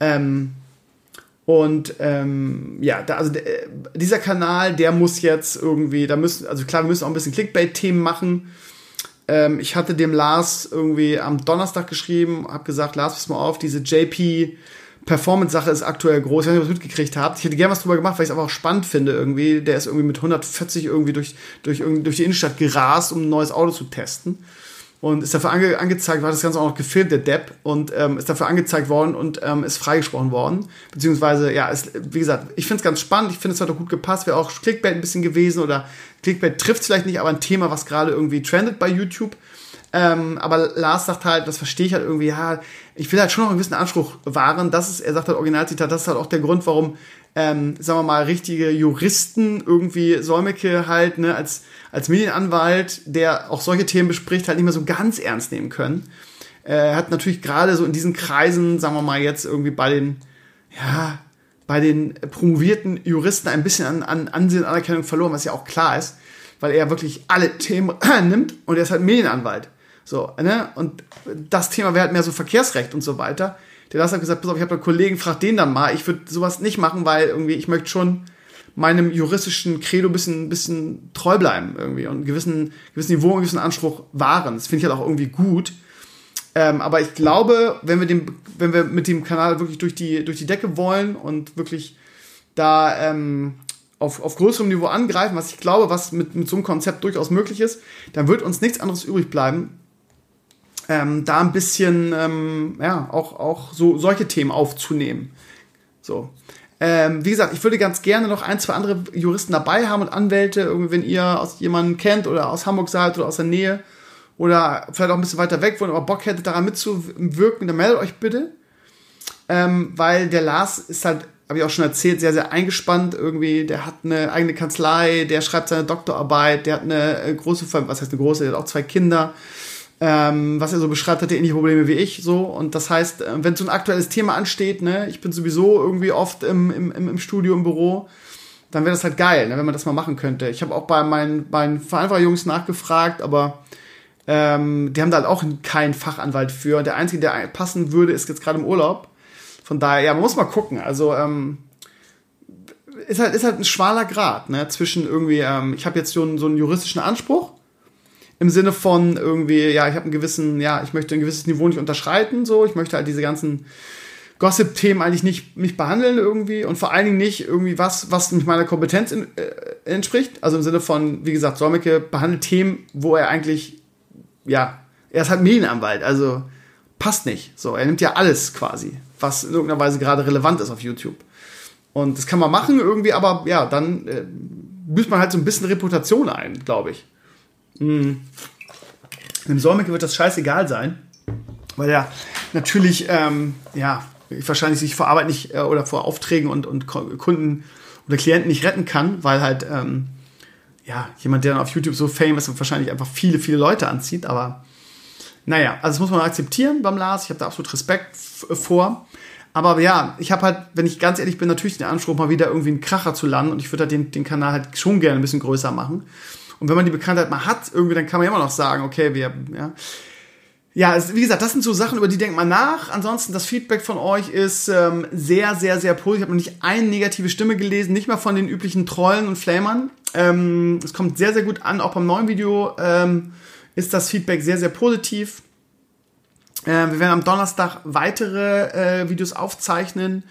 Ähm, und ähm, ja, da, also der, dieser Kanal, der muss jetzt irgendwie, da müssen, also klar, wir müssen auch ein bisschen Clickbait-Themen machen. Ähm, ich hatte dem Lars irgendwie am Donnerstag geschrieben, habe gesagt, Lars, pass mal auf, diese JP Performance-Sache ist aktuell groß. Ich weiß nicht, ob ihr mitgekriegt habt. Ich hätte gerne was drüber gemacht, weil ich es aber auch spannend finde irgendwie. Der ist irgendwie mit 140 irgendwie durch, durch, durch die Innenstadt gerast, um ein neues Auto zu testen und ist dafür ange angezeigt, war das Ganze auch noch gefilmt, der Depp, und ähm, ist dafür angezeigt worden und ähm, ist freigesprochen worden. Beziehungsweise, ja, ist, wie gesagt, ich finde es ganz spannend, ich finde es hat auch gut gepasst, wäre auch Clickbait ein bisschen gewesen oder Clickbait trifft vielleicht nicht, aber ein Thema, was gerade irgendwie trendet bei YouTube. Ähm, aber Lars sagt halt, das verstehe ich halt irgendwie, ja, ich will halt schon noch einen gewissen Anspruch wahren. Das ist, er sagt halt Originalzitat, das ist halt auch der Grund, warum, ähm, sagen wir mal, richtige Juristen irgendwie Säumecke halt, ne, als als Medienanwalt, der auch solche Themen bespricht, halt nicht mehr so ganz ernst nehmen können. Er hat natürlich gerade so in diesen Kreisen, sagen wir mal jetzt irgendwie bei den, ja, bei den promovierten Juristen ein bisschen an, an Ansehen und Anerkennung verloren, was ja auch klar ist, weil er wirklich alle Themen nimmt und er ist halt Medienanwalt. So, ne? Und das Thema wäre halt mehr so Verkehrsrecht und so weiter. Der Lars hat gesagt, pass auf, ich habe einen Kollegen, frag den dann mal. Ich würde sowas nicht machen, weil irgendwie ich möchte schon meinem juristischen Credo ein bisschen, bisschen treu bleiben irgendwie und einen gewissen, gewissen Niveau, einen gewissen Anspruch wahren. Das finde ich halt auch irgendwie gut. Ähm, aber ich glaube, wenn wir, dem, wenn wir mit dem Kanal wirklich durch die, durch die Decke wollen und wirklich da ähm, auf, auf größerem Niveau angreifen, was ich glaube, was mit, mit so einem Konzept durchaus möglich ist, dann wird uns nichts anderes übrig bleiben, ähm, da ein bisschen, ähm, ja, auch, auch so solche Themen aufzunehmen. So. Ähm, wie gesagt, ich würde ganz gerne noch ein, zwei andere Juristen dabei haben und Anwälte, irgendwie, wenn ihr aus jemanden kennt oder aus Hamburg seid oder aus der Nähe oder vielleicht auch ein bisschen weiter weg, wo ihr aber Bock hättet, daran mitzuwirken, dann meldet euch bitte. Ähm, weil der Lars ist halt, habe ich auch schon erzählt, sehr, sehr eingespannt irgendwie. Der hat eine eigene Kanzlei, der schreibt seine Doktorarbeit, der hat eine äh, große, was heißt eine große, der hat auch zwei Kinder ähm, was er so beschreibt, hat er ähnliche Probleme wie ich. So. Und das heißt, äh, wenn so ein aktuelles Thema ansteht, ne, ich bin sowieso irgendwie oft im, im, im Studio, im Büro, dann wäre das halt geil, ne, wenn man das mal machen könnte. Ich habe auch bei meinen, meinen Vereinfacher-Jungs nachgefragt, aber ähm, die haben da halt auch keinen Fachanwalt für. Der einzige, der passen würde, ist jetzt gerade im Urlaub. Von daher, ja, man muss mal gucken. Also, ähm, ist halt, ist halt ein schmaler Grad, ne, zwischen irgendwie, ähm, ich habe jetzt so einen, so einen juristischen Anspruch im Sinne von irgendwie, ja, ich habe einen gewissen, ja, ich möchte ein gewisses Niveau nicht unterschreiten, so, ich möchte halt diese ganzen Gossip-Themen eigentlich nicht mich behandeln irgendwie und vor allen Dingen nicht irgendwie was, was nicht meiner Kompetenz in, äh, entspricht. Also im Sinne von, wie gesagt, Solmecke behandelt Themen, wo er eigentlich, ja, er ist halt Medienanwalt, also passt nicht. So, er nimmt ja alles quasi, was in irgendeiner Weise gerade relevant ist auf YouTube. Und das kann man machen irgendwie, aber ja, dann äh, büßt man halt so ein bisschen Reputation ein, glaube ich. Mhm. Dem Solmecke wird das scheißegal sein, weil er natürlich, ähm, ja, wahrscheinlich sich vor Arbeit nicht äh, oder vor Aufträgen und, und Kunden oder Klienten nicht retten kann, weil halt, ähm, ja, jemand, der dann auf YouTube so famous ist, wahrscheinlich einfach viele, viele Leute anzieht, aber naja, also das muss man akzeptieren beim Lars. Ich habe da absolut Respekt vor. Aber ja, ich habe halt, wenn ich ganz ehrlich bin, natürlich den Anspruch, mal wieder irgendwie einen Kracher zu landen und ich würde halt den, den Kanal halt schon gerne ein bisschen größer machen. Und wenn man die Bekanntheit mal hat, irgendwie, dann kann man ja immer noch sagen, okay, wir, ja. Ja, es, wie gesagt, das sind so Sachen, über die denkt man nach. Ansonsten, das Feedback von euch ist ähm, sehr, sehr, sehr positiv. Ich habe noch nicht eine negative Stimme gelesen, nicht mal von den üblichen Trollen und Flamern. Ähm, es kommt sehr, sehr gut an. Auch beim neuen Video ähm, ist das Feedback sehr, sehr positiv. Äh, wir werden am Donnerstag weitere äh, Videos aufzeichnen.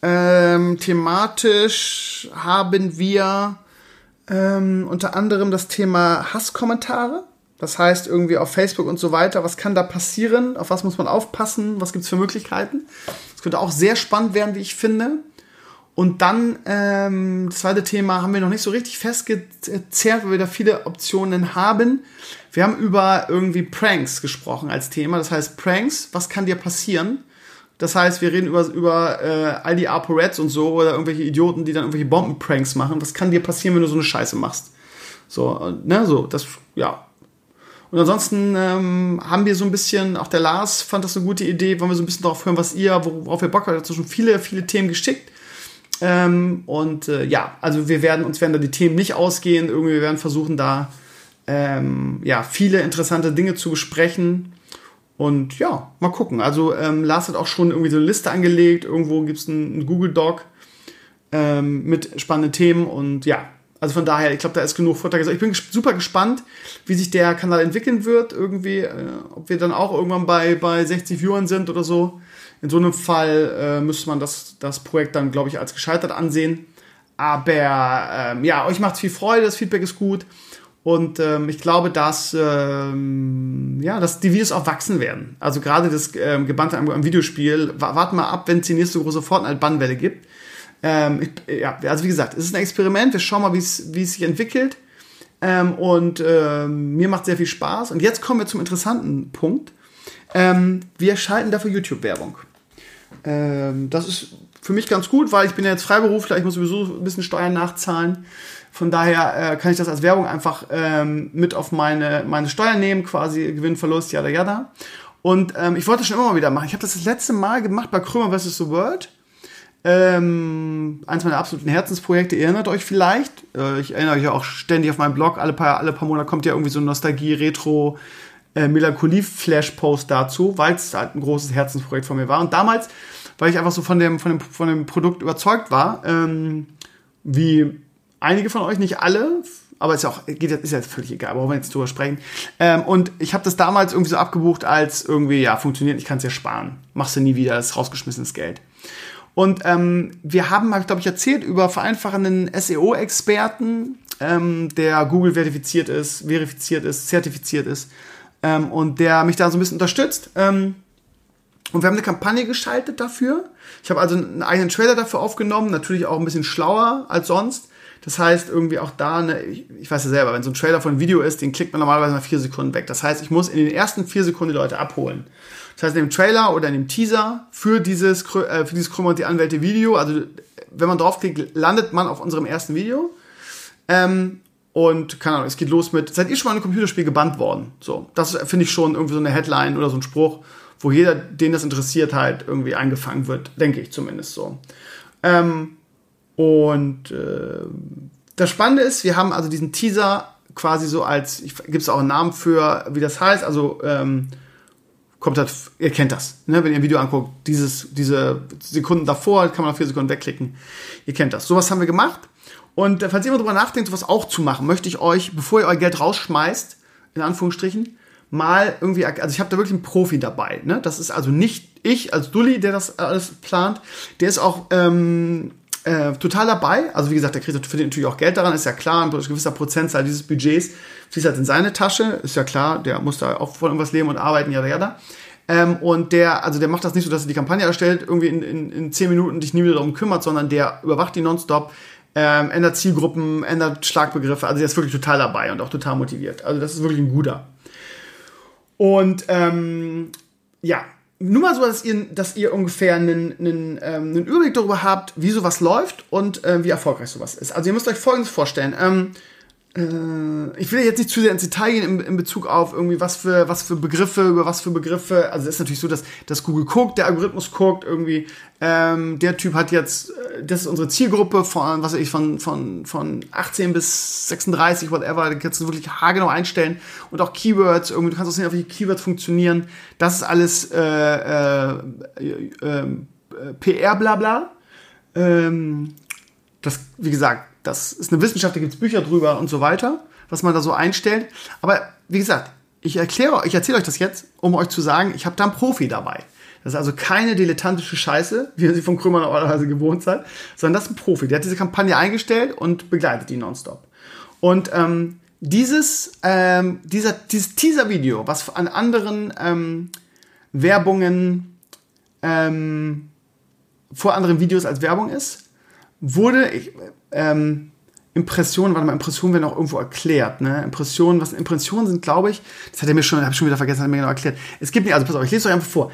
Ähm, thematisch haben wir ähm, unter anderem das Thema Hasskommentare. Das heißt, irgendwie auf Facebook und so weiter, was kann da passieren? Auf was muss man aufpassen? Was gibt es für Möglichkeiten? Das könnte auch sehr spannend werden, wie ich finde. Und dann, ähm, das zweite Thema haben wir noch nicht so richtig festgezerrt, weil wir da viele Optionen haben. Wir haben über irgendwie Pranks gesprochen als Thema. Das heißt, Pranks, was kann dir passieren? Das heißt, wir reden über, über äh, all die ApoReds und so oder irgendwelche Idioten, die dann irgendwelche Bombenpranks machen. Was kann dir passieren, wenn du so eine Scheiße machst? So, ne, so, das, ja. Und ansonsten ähm, haben wir so ein bisschen, auch der Lars fand das eine gute Idee, wollen wir so ein bisschen darauf hören, was ihr, worauf ihr Bock habt. Dazu schon viele, viele Themen geschickt. Ähm, und äh, ja, also wir werden, uns werden da die Themen nicht ausgehen. Irgendwie, wir werden versuchen, da ähm, ja, viele interessante Dinge zu besprechen. Und ja, mal gucken. Also ähm, Lars hat auch schon irgendwie so eine Liste angelegt. Irgendwo gibt es einen, einen, Google Doc ähm, mit spannenden Themen. Und ja, also von daher, ich glaube, da ist genug Vorteil. Ich bin super gespannt, wie sich der Kanal entwickeln wird. Irgendwie, äh, ob wir dann auch irgendwann bei, bei 60 Viewern sind oder so. In so einem Fall äh, müsste man das, das Projekt dann, glaube ich, als gescheitert ansehen. Aber ähm, ja, euch macht viel Freude, das Feedback ist gut. Und ähm, ich glaube, dass, ähm, ja, dass die Videos auch wachsen werden. Also gerade das ähm, Gebannte am, am Videospiel, warten mal ab, wenn es die nächste große Fortnite-Bannwelle gibt. Ähm, ich, ja, also wie gesagt, es ist ein Experiment, wir schauen mal, wie es sich entwickelt. Ähm, und ähm, mir macht sehr viel Spaß. Und jetzt kommen wir zum interessanten Punkt. Ähm, wir schalten dafür YouTube-Werbung. Ähm, das ist für mich ganz gut, weil ich bin ja jetzt Freiberufler, ich muss sowieso ein bisschen Steuern nachzahlen. Von daher äh, kann ich das als Werbung einfach ähm, mit auf meine, meine Steuern nehmen, quasi Gewinn, Verlust, yada yada. Und ähm, ich wollte das schon immer mal wieder machen. Ich habe das das letzte Mal gemacht bei Krömer vs. The World. Ähm, eins meiner absoluten Herzensprojekte, ihr erinnert euch vielleicht. Äh, ich erinnere euch auch ständig auf meinem Blog. Alle paar, alle paar Monate kommt ja irgendwie so ein Nostalgie, Retro, äh, dazu, weil es halt ein großes Herzensprojekt von mir war. Und damals, weil ich einfach so von dem, von dem, von dem Produkt überzeugt war, ähm, wie einige von euch, nicht alle, aber ist ja auch, geht, ist ja völlig egal, brauchen wir jetzt drüber sprechen. Ähm, und ich habe das damals irgendwie so abgebucht als irgendwie, ja, funktioniert, ich kann es ja sparen. Machst du nie wieder, das ist rausgeschmissenes Geld. Und ähm, wir haben, glaube ich, erzählt über vereinfachenden SEO-Experten, ähm, der Google verifiziert ist, verifiziert ist, zertifiziert ist ähm, und der mich da so ein bisschen unterstützt. Ähm, und wir haben eine Kampagne geschaltet dafür. Ich habe also einen eigenen Trailer dafür aufgenommen, natürlich auch ein bisschen schlauer als sonst. Das heißt, irgendwie auch da, eine, ich, ich weiß ja selber, wenn so ein Trailer von einem Video ist, den klickt man normalerweise nach vier Sekunden weg. Das heißt, ich muss in den ersten vier Sekunden die Leute abholen. Das heißt, in dem Trailer oder in dem Teaser für dieses, äh, für dieses Krümmer und die Anwälte Video, also wenn man draufklickt, landet man auf unserem ersten Video. Ähm, und keine Ahnung, es geht los mit, seid ihr schon mal in einem Computerspiel gebannt worden? So, das finde ich schon irgendwie so eine Headline oder so ein Spruch, wo jeder, den das interessiert, halt irgendwie eingefangen wird, denke ich zumindest so. Ähm, und äh, das Spannende ist, wir haben also diesen Teaser quasi so als, gibt es auch einen Namen für, wie das heißt, also ähm, kommt halt, ihr kennt das, ne? wenn ihr ein Video anguckt, dieses, diese Sekunden davor, kann man auf vier Sekunden wegklicken, ihr kennt das. Sowas haben wir gemacht und äh, falls ihr mal drüber nachdenkt, sowas auch zu machen, möchte ich euch, bevor ihr euer Geld rausschmeißt, in Anführungsstrichen, mal irgendwie, also ich habe da wirklich einen Profi dabei. Ne? Das ist also nicht ich als Dulli, der das alles plant. Der ist auch ähm, äh, total dabei. Also wie gesagt, der kriegt für den natürlich auch Geld daran, ist ja klar, ein gewisser Prozentzahl dieses Budgets fließt halt in seine Tasche, ist ja klar, der muss da auch von irgendwas leben und arbeiten, ja, ja, da. Ähm, und der, also der macht das nicht so, dass er die Kampagne erstellt, irgendwie in, in, in 10 Minuten dich nie wieder darum kümmert, sondern der überwacht die nonstop, ähm, ändert Zielgruppen, ändert Schlagbegriffe. Also der ist wirklich total dabei und auch total motiviert. Also das ist wirklich ein guter. Und ähm, ja, nur mal so, dass ihr, dass ihr ungefähr einen, einen, ähm, einen Überblick darüber habt, wie sowas läuft und äh, wie erfolgreich sowas ist. Also ihr müsst euch Folgendes vorstellen. Ähm, äh, ich will jetzt nicht zu sehr ins Detail gehen in, in, Bezug auf irgendwie was für was für Begriffe über was für Begriffe. Also es ist natürlich so, dass, dass Google guckt, der Algorithmus guckt irgendwie. Ähm, der Typ hat jetzt, äh, das ist unsere Zielgruppe von was weiß ich von von von 18 bis 36 whatever. Da kannst du wirklich haargenau einstellen und auch Keywords irgendwie. Du kannst auch sehen, welche Keywords funktionieren. Das ist alles äh, äh, äh, PR blabla. Ähm, das wie gesagt das ist eine Wissenschaft, da gibt es Bücher drüber und so weiter, was man da so einstellt. Aber wie gesagt, ich erkläre, ich erzähle euch das jetzt, um euch zu sagen, ich habe da einen Profi dabei. Das ist also keine dilettantische Scheiße, wie ihr sie von Krümmer normalerweise gewohnt seid, sondern das ist ein Profi. Der hat diese Kampagne eingestellt und begleitet die nonstop. Und ähm, dieses, ähm, dieser, dieses Teaser-Video, was an anderen ähm, Werbungen ähm, vor anderen Videos als Werbung ist, wurde, ich, ähm, Impressionen, warte mal, Impressionen werden auch irgendwo erklärt, ne? Impressionen, was Impressionen sind, glaube ich, das hat er mir schon, habe ich schon wieder vergessen, hat er mir genau erklärt. Es gibt nicht, also pass auf, ich lese euch einfach vor.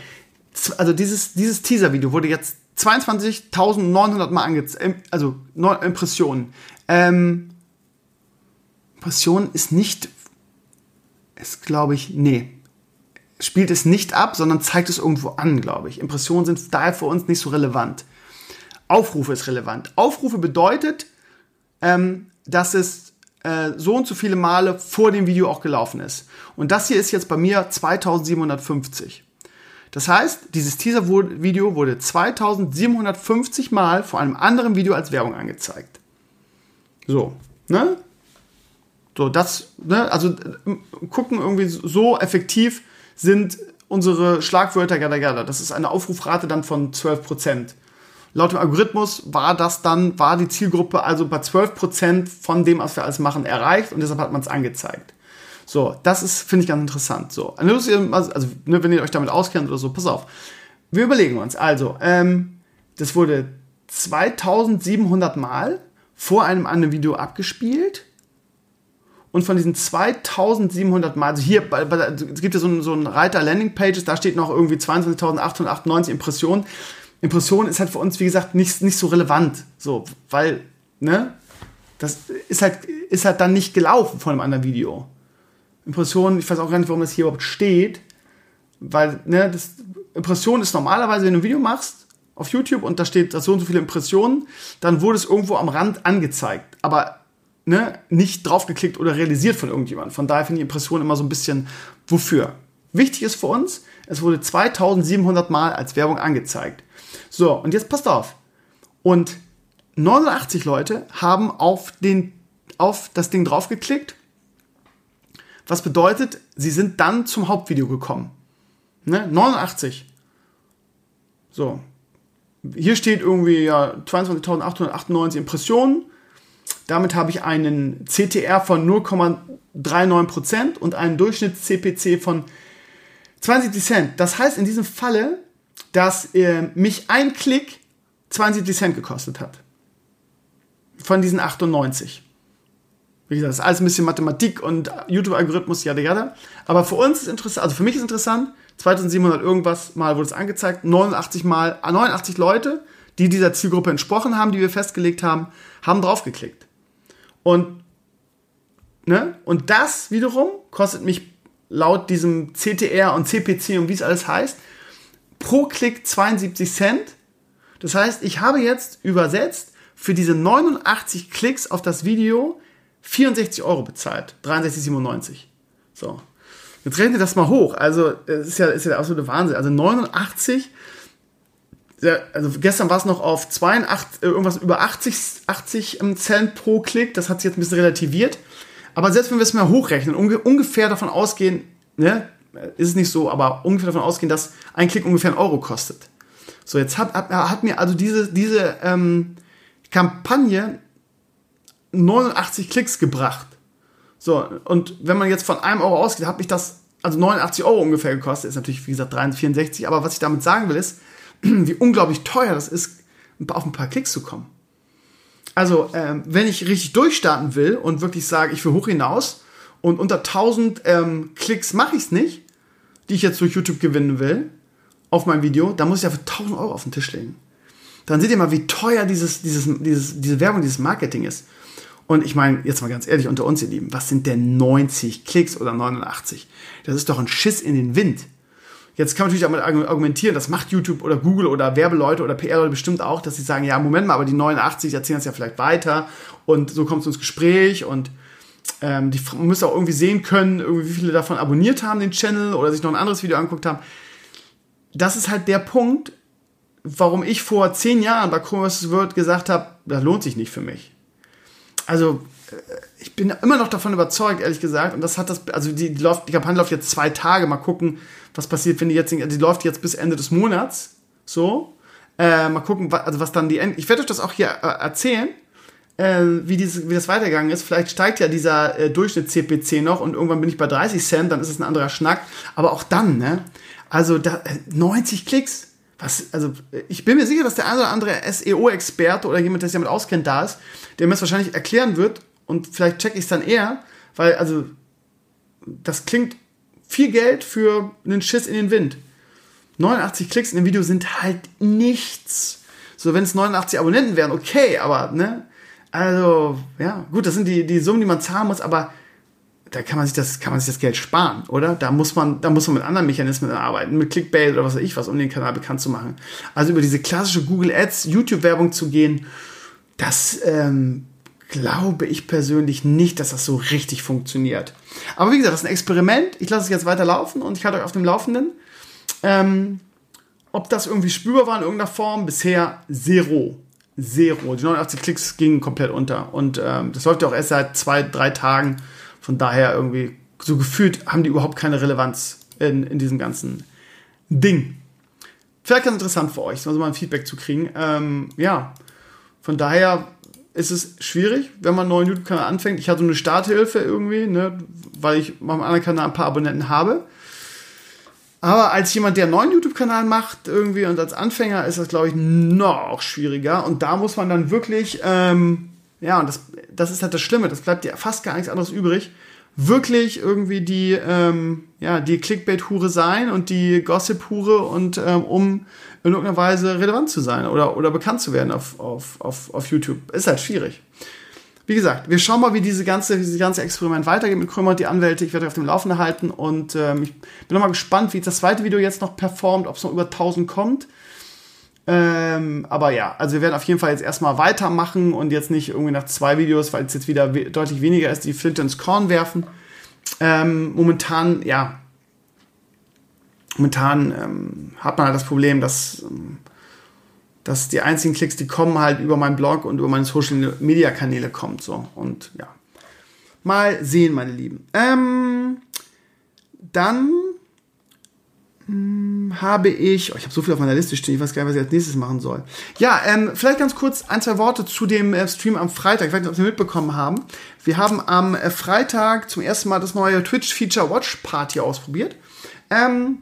also dieses, dieses Teaser-Video wurde jetzt 22.900 Mal angezeigt, also Impressionen. Ähm, Impression ist nicht, ist glaube ich, nee, spielt es nicht ab, sondern zeigt es irgendwo an, glaube ich. Impressionen sind daher für uns nicht so relevant. Aufrufe ist relevant. Aufrufe bedeutet, ähm, dass es äh, so und so viele Male vor dem Video auch gelaufen ist. Und das hier ist jetzt bei mir 2750. Das heißt, dieses Teaser-Video wurde 2750 Mal vor einem anderen Video als Werbung angezeigt. So, ne? So, das, ne? Also gucken irgendwie so effektiv sind unsere Schlagwörter gada gada. Das ist eine Aufrufrate dann von 12%. Laut dem Algorithmus war das dann, war die Zielgruppe also bei 12% von dem, was wir alles machen, erreicht und deshalb hat man es angezeigt. So, das ist, finde ich ganz interessant. So, also, ne, wenn ihr euch damit auskennt oder so, pass auf. Wir überlegen uns, also, ähm, das wurde 2700 Mal vor einem anderen Video abgespielt und von diesen 2700 Mal, also hier, bei, bei, es gibt ja so einen, so einen Reiter Landing Pages, da steht noch irgendwie 22.898 Impressionen. Impression ist halt für uns, wie gesagt, nicht, nicht so relevant, so, weil, ne, das ist halt, ist halt dann nicht gelaufen von einem anderen Video. Impression, ich weiß auch gar nicht, warum das hier überhaupt steht, weil, ne, das, Impression ist normalerweise, wenn du ein Video machst, auf YouTube und da steht so und so viele Impressionen, dann wurde es irgendwo am Rand angezeigt. Aber ne, nicht draufgeklickt oder realisiert von irgendjemandem. Von daher finde ich Impression immer so ein bisschen wofür. Wichtig ist für uns, es wurde 2700 Mal als Werbung angezeigt. So, und jetzt passt auf. Und 89 Leute haben auf, den, auf das Ding draufgeklickt. Was bedeutet, sie sind dann zum Hauptvideo gekommen. Ne? 89. So. Hier steht irgendwie ja 22.898 Impressionen. Damit habe ich einen CTR von 0,39% und einen Durchschnitts-CPC von 72 Cent. Das heißt in diesem Falle, dass äh, mich ein Klick 72 Cent gekostet hat. Von diesen 98. Wie gesagt, das ist alles ein bisschen Mathematik und YouTube-Algorithmus, jada, jada. Aber für uns ist interessant, also für mich ist interessant, 2700 irgendwas Mal wurde es angezeigt, 89 Mal, 89 Leute, die dieser Zielgruppe entsprochen haben, die wir festgelegt haben, haben draufgeklickt. Und, ne? Und das wiederum kostet mich laut diesem CTR und CPC und wie es alles heißt, pro Klick 72 Cent. Das heißt, ich habe jetzt übersetzt für diese 89 Klicks auf das Video 64 Euro bezahlt. 63,97. So. Jetzt rechnet das mal hoch. Also, es ist ja, ist ja der absolute Wahnsinn. Also 89 also gestern war es noch auf 82, äh, irgendwas über 80, 80 ähm, Cent pro Klick. Das hat sich jetzt ein bisschen relativiert. Aber selbst wenn wir es mal hochrechnen, unge ungefähr davon ausgehen, ne, ist es nicht so, aber ungefähr davon ausgehen, dass ein Klick ungefähr einen Euro kostet. So, jetzt hat, hat, hat mir also diese, diese ähm, Kampagne 89 Klicks gebracht. So, und wenn man jetzt von einem Euro ausgeht, hat mich das also 89 Euro ungefähr gekostet. Ist natürlich, wie gesagt, 364. Aber was ich damit sagen will, ist, wie unglaublich teuer das ist, auf ein paar Klicks zu kommen. Also, ähm, wenn ich richtig durchstarten will und wirklich sage, ich will hoch hinaus und unter 1000 ähm, Klicks mache ich es nicht, die ich jetzt durch YouTube gewinnen will, auf mein Video, dann muss ich dafür 1000 Euro auf den Tisch legen. Dann seht ihr mal, wie teuer dieses, dieses, dieses, diese Werbung, dieses Marketing ist. Und ich meine, jetzt mal ganz ehrlich unter uns, ihr Lieben, was sind denn 90 Klicks oder 89? Das ist doch ein Schiss in den Wind. Jetzt kann man natürlich auch mal argumentieren, das macht YouTube oder Google oder Werbeleute oder PR-Leute bestimmt auch, dass sie sagen, ja, Moment mal, aber die 89 erzählen das ja vielleicht weiter und so kommt es ins Gespräch und ähm, die müssen auch irgendwie sehen können, irgendwie wie viele davon abonniert haben den Channel oder sich noch ein anderes Video angeguckt haben. Das ist halt der Punkt, warum ich vor zehn Jahren bei Chrome Word gesagt habe, das lohnt sich nicht für mich. Also äh, ich bin immer noch davon überzeugt, ehrlich gesagt. Und das hat das, also die, die, läuft, die Kampagne läuft jetzt zwei Tage. Mal gucken, was passiert, wenn die jetzt, die läuft jetzt bis Ende des Monats. So. Äh, mal gucken, was, also was dann die End Ich werde euch das auch hier äh, erzählen, äh, wie, dieses, wie das weitergegangen ist. Vielleicht steigt ja dieser äh, Durchschnitt-CPC noch und irgendwann bin ich bei 30 Cent, dann ist es ein anderer Schnack. Aber auch dann, ne? Also da, 90 äh, Klicks. Was, also ich bin mir sicher, dass der eine oder andere SEO-Experte oder jemand, der sich damit auskennt, da ist, der mir das wahrscheinlich erklären wird und vielleicht checke ich es dann eher, weil also das klingt viel Geld für einen Schiss in den Wind. 89 Klicks in dem Video sind halt nichts. So, wenn es 89 Abonnenten wären, okay, aber, ne? Also, ja, gut, das sind die, die Summen, die man zahlen muss, aber da kann man sich das, kann man sich das Geld sparen, oder? Da muss man, da muss man mit anderen Mechanismen arbeiten, mit Clickbait oder was weiß ich was, um den Kanal bekannt zu machen. Also über diese klassische Google Ads, YouTube-Werbung zu gehen, das ähm, glaube ich persönlich nicht, dass das so richtig funktioniert. Aber wie gesagt, das ist ein Experiment. Ich lasse es jetzt weiter laufen und ich halte euch auf dem Laufenden. Ähm, ob das irgendwie spürbar war in irgendeiner Form, bisher zero. Zero. Die 89 Klicks gingen komplett unter. Und ähm, das läuft ja auch erst seit zwei, drei Tagen. Von daher irgendwie, so gefühlt haben die überhaupt keine Relevanz in, in diesem ganzen Ding. Vielleicht ganz interessant für euch, also mal ein Feedback zu kriegen. Ähm, ja, von daher ist es schwierig, wenn man einen neuen YouTube-Kanal anfängt. Ich hatte eine Starthilfe irgendwie, ne, weil ich meinem anderen Kanal ein paar Abonnenten habe. Aber als jemand, der einen neuen YouTube-Kanal macht irgendwie und als Anfänger ist das, glaube ich, noch schwieriger. Und da muss man dann wirklich ähm, ja, und das, das ist halt das Schlimme, das bleibt dir fast gar nichts anderes übrig, wirklich irgendwie die, ähm, ja, die Clickbait-Hure sein und die Gossip-Hure und ähm, um in irgendeiner Weise relevant zu sein oder, oder bekannt zu werden auf, auf, auf, auf YouTube. Ist halt schwierig. Wie gesagt, wir schauen mal, wie diese ganze, dieses ganze Experiment weitergeht mit Krömer und die Anwälte. Ich werde auf dem Laufenden halten und ähm, ich bin nochmal gespannt, wie das zweite Video jetzt noch performt, ob es noch über 1000 kommt. Ähm, aber ja, also wir werden auf jeden Fall jetzt erstmal weitermachen und jetzt nicht irgendwie nach zwei Videos, weil es jetzt wieder we deutlich weniger ist, die Flinte ins Korn werfen. Ähm, momentan, ja, momentan ähm, hat man halt das Problem, dass, ähm, dass die einzigen Klicks, die kommen, halt über meinen Blog und über meine Social Media Kanäle kommt. So. Und ja. Mal sehen, meine Lieben. Ähm, dann hm, habe ich, oh, ich habe so viel auf meiner Liste stehen, ich weiß gar nicht, was ich als nächstes machen soll. Ja, ähm, vielleicht ganz kurz ein, zwei Worte zu dem äh, Stream am Freitag. Ich weiß nicht, ob Sie mitbekommen haben. Wir haben am äh, Freitag zum ersten Mal das neue Twitch-Feature Watch Party ausprobiert. Ähm,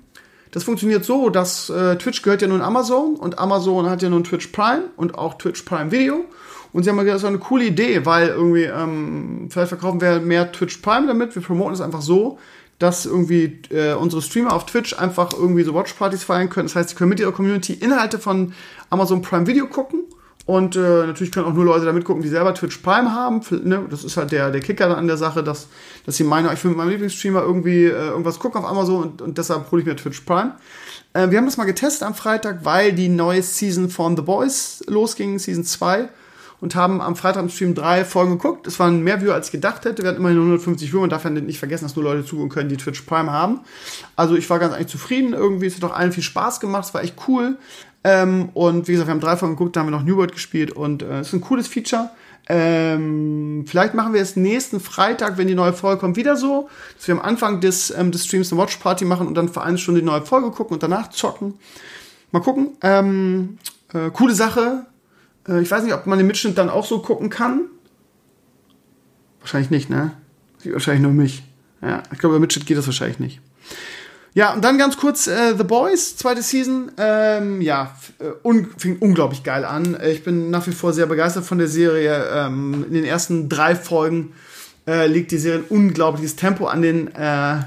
das funktioniert so, dass äh, Twitch gehört ja nun Amazon und Amazon hat ja nun Twitch Prime und auch Twitch Prime Video. Und sie haben gesagt, das ist eine coole Idee, weil irgendwie, ähm, vielleicht verkaufen wir mehr Twitch Prime damit. Wir promoten es einfach so, dass irgendwie äh, unsere Streamer auf Twitch einfach irgendwie so Watchpartys feiern können. Das heißt, sie können mit ihrer Community Inhalte von Amazon Prime Video gucken. Und äh, natürlich können auch nur Leute damit gucken, die selber Twitch Prime haben. Ne? Das ist halt der, der Kicker an der Sache, dass, dass sie meinen, ich will mit meinem Lieblingsstreamer irgendwie äh, irgendwas gucken auf Amazon und, und deshalb hole ich mir Twitch Prime. Äh, wir haben das mal getestet am Freitag, weil die neue Season von The Boys losging, Season 2 und haben am Freitag im Stream drei Folgen geguckt. Es waren mehr Viewer, als ich gedacht hätte. Wir hatten immerhin 150 Viewer. Man darf ja nicht vergessen, dass nur Leute zugucken können, die Twitch Prime haben. Also ich war ganz eigentlich zufrieden. Irgendwie es hat doch allen viel Spaß gemacht. Es war echt cool. Ähm, und wie gesagt, wir haben drei Folgen geguckt, da haben wir noch New World gespielt und äh, es ist ein cooles Feature. Ähm, vielleicht machen wir es nächsten Freitag, wenn die neue Folge kommt, wieder so, dass wir am Anfang des, ähm, des Streams eine Watch Party machen und dann für eine Stunde die neue Folge gucken und danach zocken. Mal gucken. Ähm, äh, coole Sache. Äh, ich weiß nicht, ob man den Mitschnitt dann auch so gucken kann. Wahrscheinlich nicht, ne? Wahrscheinlich nur mich. Ja, ich glaube, bei Mitschnitt geht das wahrscheinlich nicht. Ja, und dann ganz kurz äh, The Boys, zweite Season. Ähm, ja, äh, un fing unglaublich geil an. Ich bin nach wie vor sehr begeistert von der Serie. Ähm, in den ersten drei Folgen äh, legt die Serie ein unglaubliches Tempo an den äh,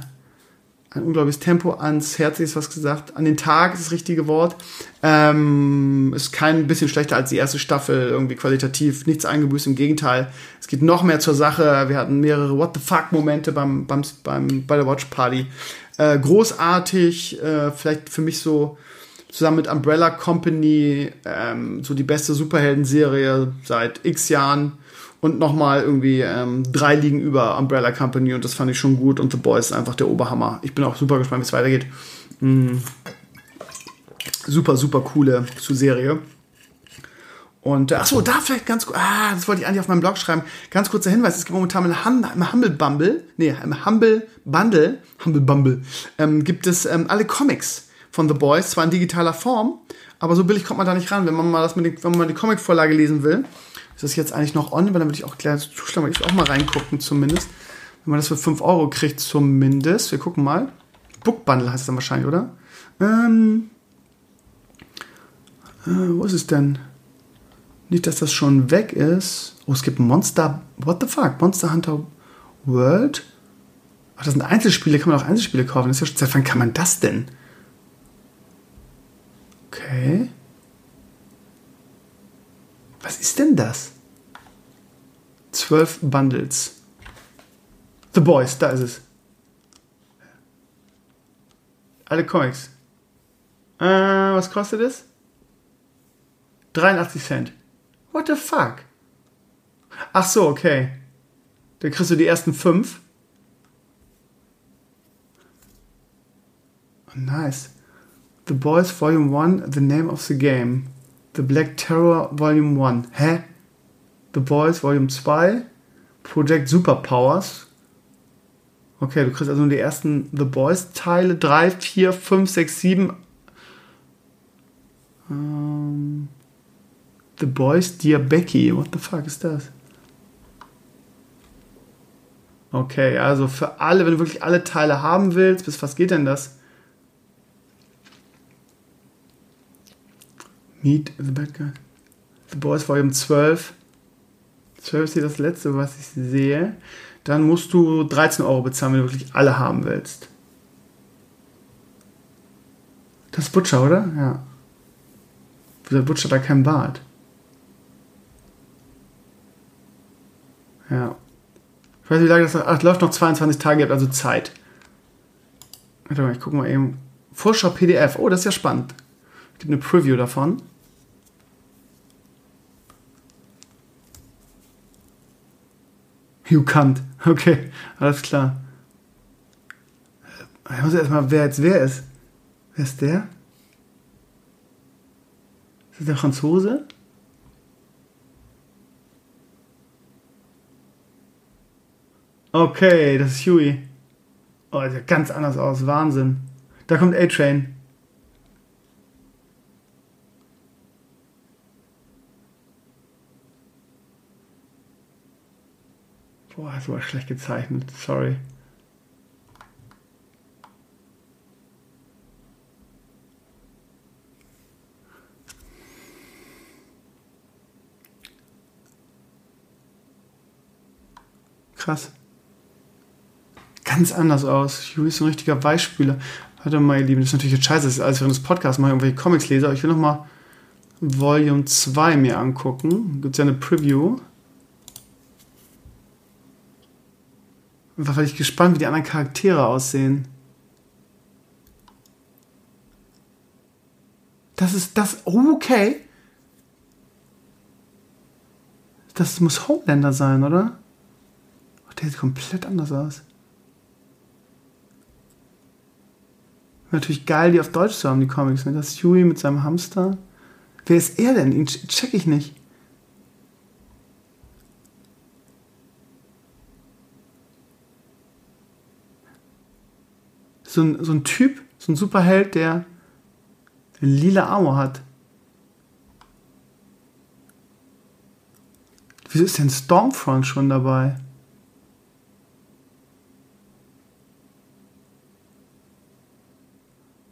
ein unglaubliches Tempo ans Herz, ist was gesagt, an den Tag ist das richtige Wort. Ähm, ist kein bisschen schlechter als die erste Staffel, irgendwie qualitativ nichts eingebüßt, im Gegenteil. Es geht noch mehr zur Sache. Wir hatten mehrere What the fuck-Momente beim, beim, beim, bei der Watch Party. Äh, großartig, äh, vielleicht für mich so zusammen mit Umbrella Company ähm, so die beste Superhelden-Serie seit x Jahren und nochmal irgendwie ähm, drei liegen über Umbrella Company und das fand ich schon gut und The Boys ist einfach der Oberhammer. Ich bin auch super gespannt, wie es weitergeht. Mhm. Super, super coole Serie. Und äh, achso, da vielleicht ganz kurz, ah, das wollte ich eigentlich auf meinem Blog schreiben. Ganz kurzer Hinweis, es gibt momentan im, hum, im Humble Bumble, nee, im Humble Bundle, Humble Bumble, ähm, gibt es ähm, alle Comics von The Boys, zwar in digitaler Form, aber so billig kommt man da nicht ran, wenn man mal das mit den, wenn man mal die Comicvorlage lesen will. Ist das jetzt eigentlich noch on? Weil dann würde ich auch gleich zuschlagen, weil ich auch mal reingucken zumindest. Wenn man das für 5 Euro kriegt zumindest. Wir gucken mal. Book Bundle heißt es dann wahrscheinlich, oder? Ähm, äh, wo ist es denn? Nicht, dass das schon weg ist. Oh, es gibt Monster. What the fuck? Monster Hunter World? Ach, das sind Einzelspiele. Kann man auch Einzelspiele kaufen? Das ist ja, seit wann kann man das denn? Okay. Was ist denn das? Zwölf Bundles. The Boys, da ist es. Alle Comics. Äh, was kostet es? 83 Cent. What the fuck? Ach so, okay. Dann kriegst du die ersten fünf. Oh, nice. The Boys Volume 1, The Name of the Game. The Black Terror Volume 1. Hä? The Boys Volume 2. Project Superpowers. Okay, du kriegst also nur die ersten The Boys Teile. 3, 4, 5, 6, 7. Um, the Boys Dear Becky. What the fuck ist das? Okay, also für alle, wenn du wirklich alle Teile haben willst, bis was geht denn das? Meet the Bad Guy. The Boys Volume 12. 12 ist hier das letzte, was ich sehe. Dann musst du 13 Euro bezahlen, wenn du wirklich alle haben willst. Das ist Butcher, oder? Ja. Der Butcher hat da keinen Bart. Ja. Ich weiß nicht, wie lange das Ach, läuft noch 22 Tage, ihr habt also Zeit. Warte mal, ich gucke mal eben. Vorschau PDF. Oh, das ist ja spannend. Es gibt eine Preview davon. You can't. Okay, alles klar. Ich muss erstmal, wer jetzt wer ist. Wer ist der? Ist das der Franzose? Okay, das ist Huey. Oh, der sieht ganz anders aus. Wahnsinn. Da kommt A-Train. Boah, das war schlecht gezeichnet. Sorry. Krass. Ganz anders aus. Hugh ist ein richtiger Weichspüler. Warte mal, ihr Lieben, das ist natürlich jetzt scheiße, das ist alles während des Podcasts mal irgendwelche Comics lese, aber ich will noch mal Volume 2 mir angucken. Gibt es ja eine Preview. Einfach weil ich gespannt, wie die anderen Charaktere aussehen. Das ist das. Oh, okay. Das muss Homelander sein, oder? Oh, der sieht komplett anders aus. Natürlich geil, die auf Deutsch zu haben, die Comics. Ne? Das Huey mit seinem Hamster. Wer ist er denn? Den check ich nicht. so ein, so ein Typ, so ein Superheld, der lila Armor hat. Wieso ist denn Stormfront schon dabei?